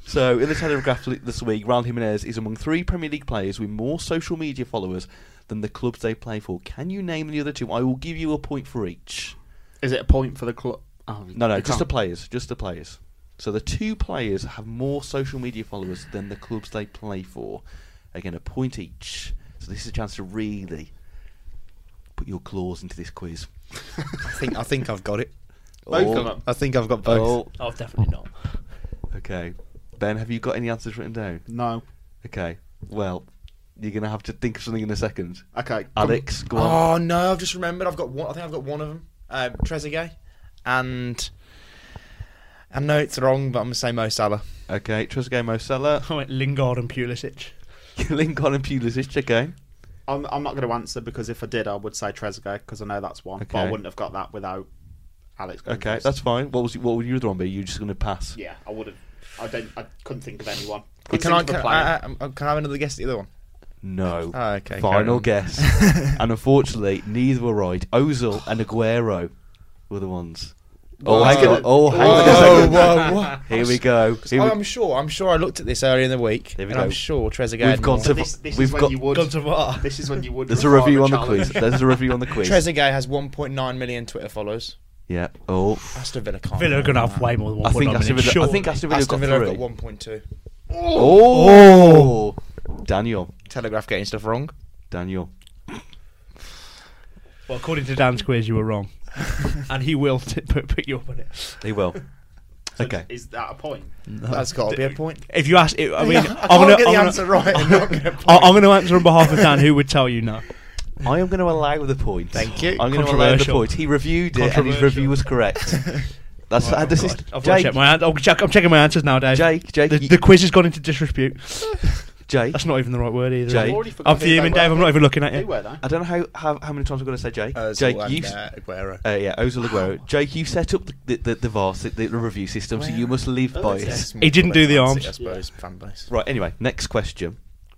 So, in the Telegraph li- this week, Raul Jimenez is among three Premier League players with more social media followers than the clubs they play for. Can you name the other two? I will give you a point for each. Is it a point for the club? Oh, No, no, just the can't- players. Just the players. So the two players have more social media followers than the clubs they play for. Again, a point each. So this is a chance to really put your claws into this quiz. I think I think I've got it. Both Oh, of them. I think I've got both. Oh, Oh, definitely not. okay. Ben, have you got any answers written down? No. Okay. Well, you're gonna have to think of something in a second. Okay. come- Alex, go on. Oh no! I've just remembered. I've got one. I think I've got one of them. Um, Trezeguet, and I know it's wrong, but I'm gonna say Mo Salah. Okay, Trezeguet, Mo Salah, *laughs* I went Lingard and Pulisic. *laughs* Lingard and Pulisic. Okay. I'm, I'm not going to answer because if I did, I would say Trezeguet because I know that's one. But I Okay. wouldn't have got that without Alex. going Okay, first. that's fine. What was what would your other one be? You're just going to pass? Yeah, I would have. I don't. I couldn't think of anyone. Can Couldn't I, think of can, player. I, I, I- can I have another guess at the other one? No. Oh, okay. Final guess. *laughs* and unfortunately, neither were right. Ozil and Aguero were the ones. Oh, hang on. Oh, hang on Whoa, whoa, whoa. Here we go. Here we- I'm sure. I'm sure. I looked at this earlier in the week, Here we and go. I'm sure Trezeguet. We've had gone more. to- this, this We've is when got- you would. Gone to VAR. This is when you would. There's a require review on the challenge. quiz. There's a review on the quiz. Trezeguet has 1.9 million Twitter followers. Yeah. Oh. Aston Villa can't. Villa are going to have way more than I one. think Aston Villa. I think Aston Villa Aston got Villa three. have got 1.2. Oh. Daniel. Telegraph getting stuff wrong. Daniel. Well, according to Dan's quiz, you were wrong, *laughs* and he will t- put, pick you up on it. He will. So Okay. Is that a point? That's got to be a point. If you ask, I *laughs* mean, I I'm gonna, get the I'm gonna- answer right. I'm not gonna *laughs* I- I'm going to answer on behalf of Dan, who would tell you no. *laughs* I am going to allow the point. Thank you. I'm going to allow the point. He reviewed it, and his review was correct. *laughs* That's Right, uh, this is I've got to Jake. check my an- I'll check, I'm checking my answers now, Dave. Jake, Jake, the, you- the quiz has gone into disrepute. *laughs* Jake. That's not even the right word either. Jake. I've already forgot I'm who fuming, Dave. I'm not even looking at Who you. I don't know how, how how many times I'm going to say Jake. Ozil Jake, and, you. uh, Aguero. Uh, yeah, Ozil Aguero. *sighs* Jake, you set up the the, the, the VARS, the, the review system, so you must live Oh, by it. it. He didn't do the Fancy, arms. I suppose fan base. Right. Anyway, next question.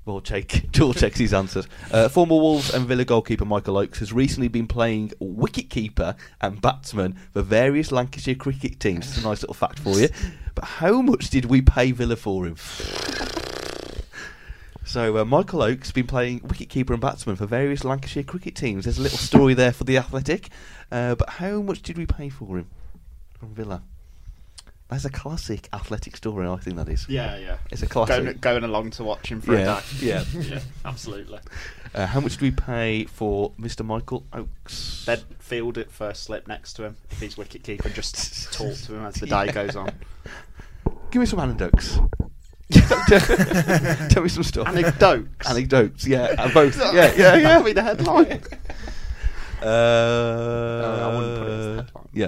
Well, Joel *laughs* checks his answers. Uh, former Wolves and Villa goalkeeper Michael Oakes has recently been playing wicket-keeper and batsman for various Lancashire cricket teams. It's a nice little fact for you. But how much did we pay Villa for him? So uh, Michael Oakes has been playing wicket-keeper and batsman for various Lancashire cricket teams. There's a little story there for the Athletic. Uh, but how much did we pay for him from Villa? That's a classic Athletic story. I think that is. Yeah, yeah. It's a classic. Going, going along to watch him for Yeah, a day. *laughs* yeah. yeah, absolutely. Uh, how much do we pay for Mr. Michael Oakes? They'd field it first slip next to him if he's wicket keeper and just *laughs* talk to him as the day goes on. *laughs* Give me some anecdotes. Tell me some stuff. Anecdotes. Anecdotes, yeah, uh, both. Yeah, yeah, yeah. That'd be the headline. Uh, I wouldn't put it as the headline. Yeah.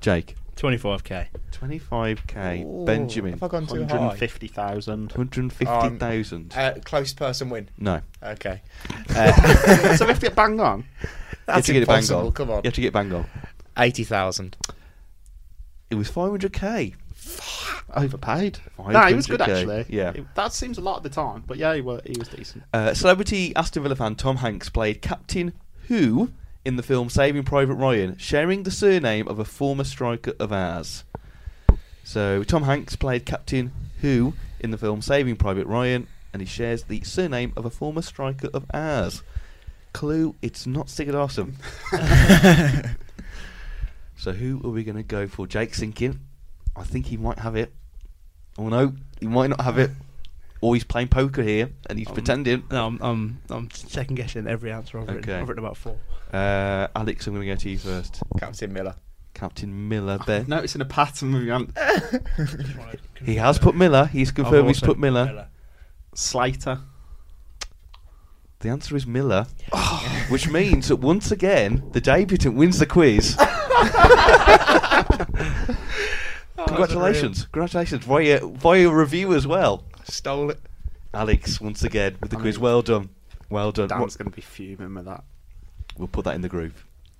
Jake, 25k. 25k. Benjamin, Have I gone too high? 150,000. 150,000. Uh, close person win. no. Okay. *laughs* Uh, so we have to get bang on. you have That's to get it bang impossible. on. Come on. You have to get bang on. 80,000. It was 500k. Overpaid. No, he was good actually. yeah. It- that seems a lot at the time, but yeah, he was, he was decent. Uh, celebrity Aston Villa fan Tom Hanks played Captain Who in the film Saving Private Ryan, sharing the surname of a former striker of ours. So Tom Hanks played Captain Who in the film Saving Private Ryan, and he shares the surname of a former striker of ours. Clue: It's not Sigurd Awesome. *laughs* *laughs* so who are we going to go for? Jake Sinkin. I think he might have it. Oh no, he might not have it. Or he's playing poker here and he's um, pretending. No, I'm, I'm, I'm second guessing every answer I've written. Okay. I've written about four. Uh, Alex, I'm going to go to you first. Captain Miller. Captain Miller, Ben. Noticing a pattern with your He has put Miller. He's confirmed he's put Miller. Slater. The answer is Miller, *sighs* which means that once again the debutant wins the quiz. *laughs* *laughs* Congratulations, congratulations via via review as well, Stole it. Alex. Once again with the I quiz. mean, Well done, well done. Dan's What- going to be fuming with that. We'll put that in the group.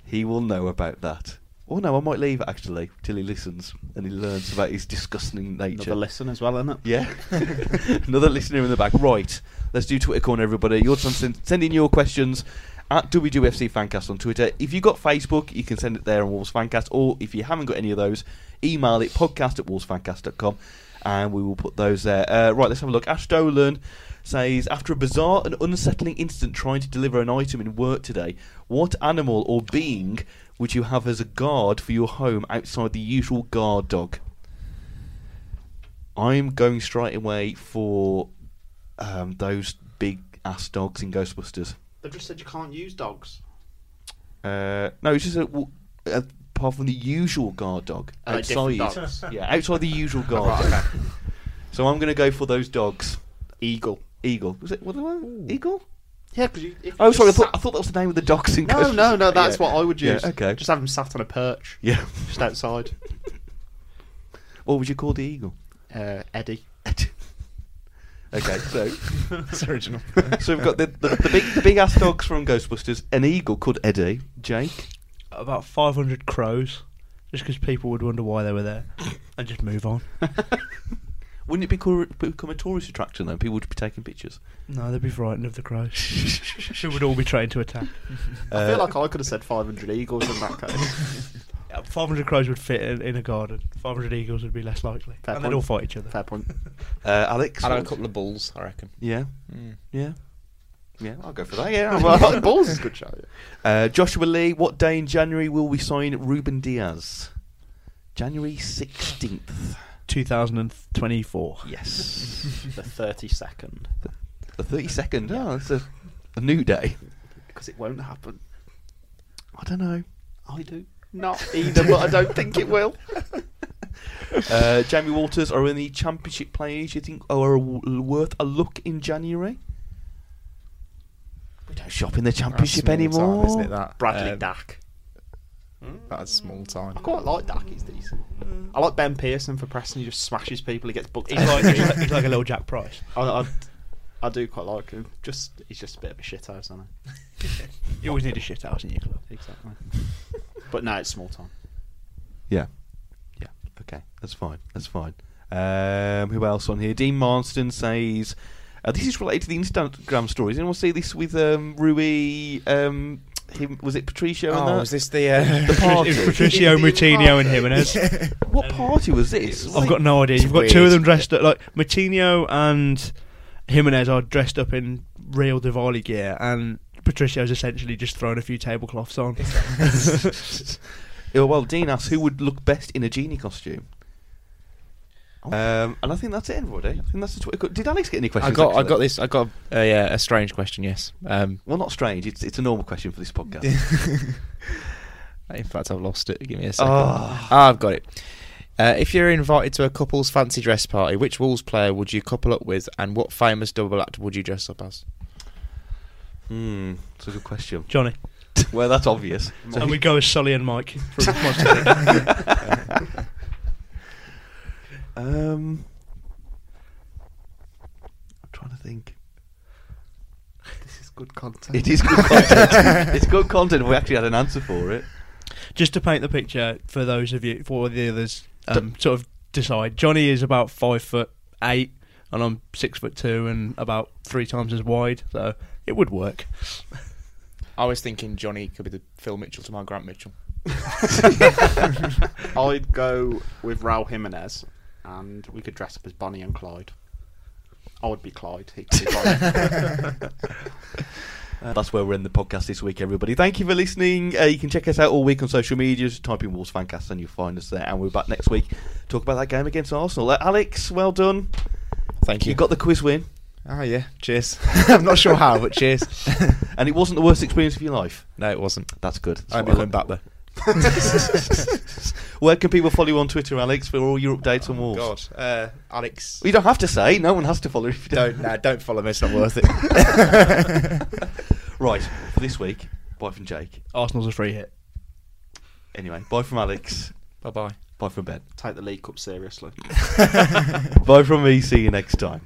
He will know about that. Oh no, I might leave it actually till he listens and he learns about his disgusting nature. Another listen as well, isn't it? Yeah. *laughs* Another listener in the back. Right. Let's do Twitter corner, everybody. Your time send, send in your questions at WWFC Fancast on Twitter. If you've got Facebook, you can send it there on Wolves Fancast. Or if you haven't got any of those, email it podcast at wolvesfancast.com and we will put those there. Uh, right, let's have a look. Ash Dolan says After a bizarre and unsettling incident trying to deliver an item in work today, what animal or being would you have as a guard for your home outside the usual guard dog? I'm going straight away for um, those big ass dogs in Ghostbusters. They've just said you can't use dogs. Uh, no, it's just a, apart from the usual guard dog Are outside. dogs? Yeah, outside the usual *laughs* guard. Right, okay. So I'm going to go for those dogs. Eagle. Eagle. Was it what the Eagle? Yeah, because you. if Oh, you sorry. I just thought, sat- I thought that was the name of the dogs in No, Ghostbusters. no, no. That's Yeah. what I would Yeah, use. okay. Just have them sat on a perch, Yeah. just outside. *laughs* What would you call the eagle? Uh, Eddie. *laughs* okay, so *laughs* That's original. so we've got the, the, the big the big ass dogs from Ghostbusters, an eagle called Eddie, Jake. about 500 crows, just because people would wonder why they were there, and just move on. Wouldn't it be cor- become a tourist attraction then? People would be taking pictures. No, they'd be frightened of the crows. *laughs* Who would all be trained to attack. I feel like I could have said 500 eagles in that case. *laughs* Yeah, 500 crows would fit in, in a garden. 500 eagles would be less likely. Fair and they'd all fight each other. Fair point. *laughs* uh, Alex? I'd have a couple of bulls, I reckon. Yeah, Mm. yeah. Yeah, I'll go for that. Yeah, well, Balls is a good show. yeah. Uh, Joshua Lee, what day in January will we sign Ruben Dias? January 16th. 2024. Yes. *laughs* The 32nd. the 32nd. Oh, it's a, a new day. Because it won't happen. I don't know. I do. Not either, but I don't think it will. *laughs* Uh, Jamie Walters are in the championship players. You think are worth a look in January? We don't shop in the championship anymore. time, isn't it, that? Bradley Um, Dack. That's small time. I quite like Dack, he's decent. I like Ben Pearson for Preston, he just smashes people, he gets booked. He's like, he's, like, he's like a little Jack Price. *laughs* I, I, I do quite like him. Just He's just a bit of a shithouse, isn't *laughs* You always need a shit house in your club. Exactly. but no, it's small time. Yeah, yeah. Okay, that's fine. That's fine. Um, who else on here? Dean Marston says uh, this is related to the Instagram stories. Anyone see this with um, Rui? Um, him was it Patricio? and Oh, that? is this the uh, the *laughs* party? Patricio, Moutinho, and Jimenez. what party was this? I've got no idea. You've got weird. two of them dressed up like Moutinho and Jimenez are dressed up in real Diwali gear, and Patricio's essentially just thrown a few tablecloths on. Yeah, *laughs* well, Dean asks who would look best in a genie costume. Um, and I think that's it, everybody. I think that's the tw- Did Alex get any questions? I questions? got I actually? got this I got a, uh, a strange question. Yes. Um, Well, not strange. It's it's a normal question for this podcast. *laughs* in fact, I've lost it. Give me a second. Oh. Ah, I've got it. Uh, if you're invited to a couple's fancy dress party, which Wolves player would you couple up with, and what famous double act would you dress up as? Hmm, that's a good question. Johnny. *laughs* well, that's obvious. So and we go as Sully and Mike from Monster Inc. Um, I'm trying to think. This is good content. It is good content. *laughs* it's good content. We actually had an answer for it. Just to paint the picture for those of you, for the others, um, sort of decide. Johnny is about five foot eight, and I'm six foot two, and about three times as wide. So it would work. I was thinking Johnny could be the Phil Mitchell to my Grant Mitchell. *laughs* I'd go with Raul Jimenez, and we could dress up as Bonnie and Clyde. I would be Clyde. He could be Bonnie. *laughs* Uh, that's where we're in the podcast this week, everybody. Thank you for listening. Uh, you can check us out all week on social media. Just type in Wolves Fancast and you'll find us there. And we're back next week to talk about that game against Arsenal. Uh, Alex, well done. Thank you. You got the quiz win, Oh yeah, cheers. *laughs* I'm not sure how, but cheers. *laughs* and it wasn't the worst experience of your life. no, it wasn't. That's good. That's I what won't be I coming like. back there. Where can people follow you on Twitter, Alex, for all your updates on Wolves? God, uh, Alex. You don't have to say. No one has to follow if you Don't, nah, don't follow me. It's not worth it. *laughs* Right, for this week, bye from Jake. Arsenal's a free hit. Anyway, bye from Alex. bye bye. Bye from Ben. Take the League Cup seriously. *laughs* bye from me. See you next time.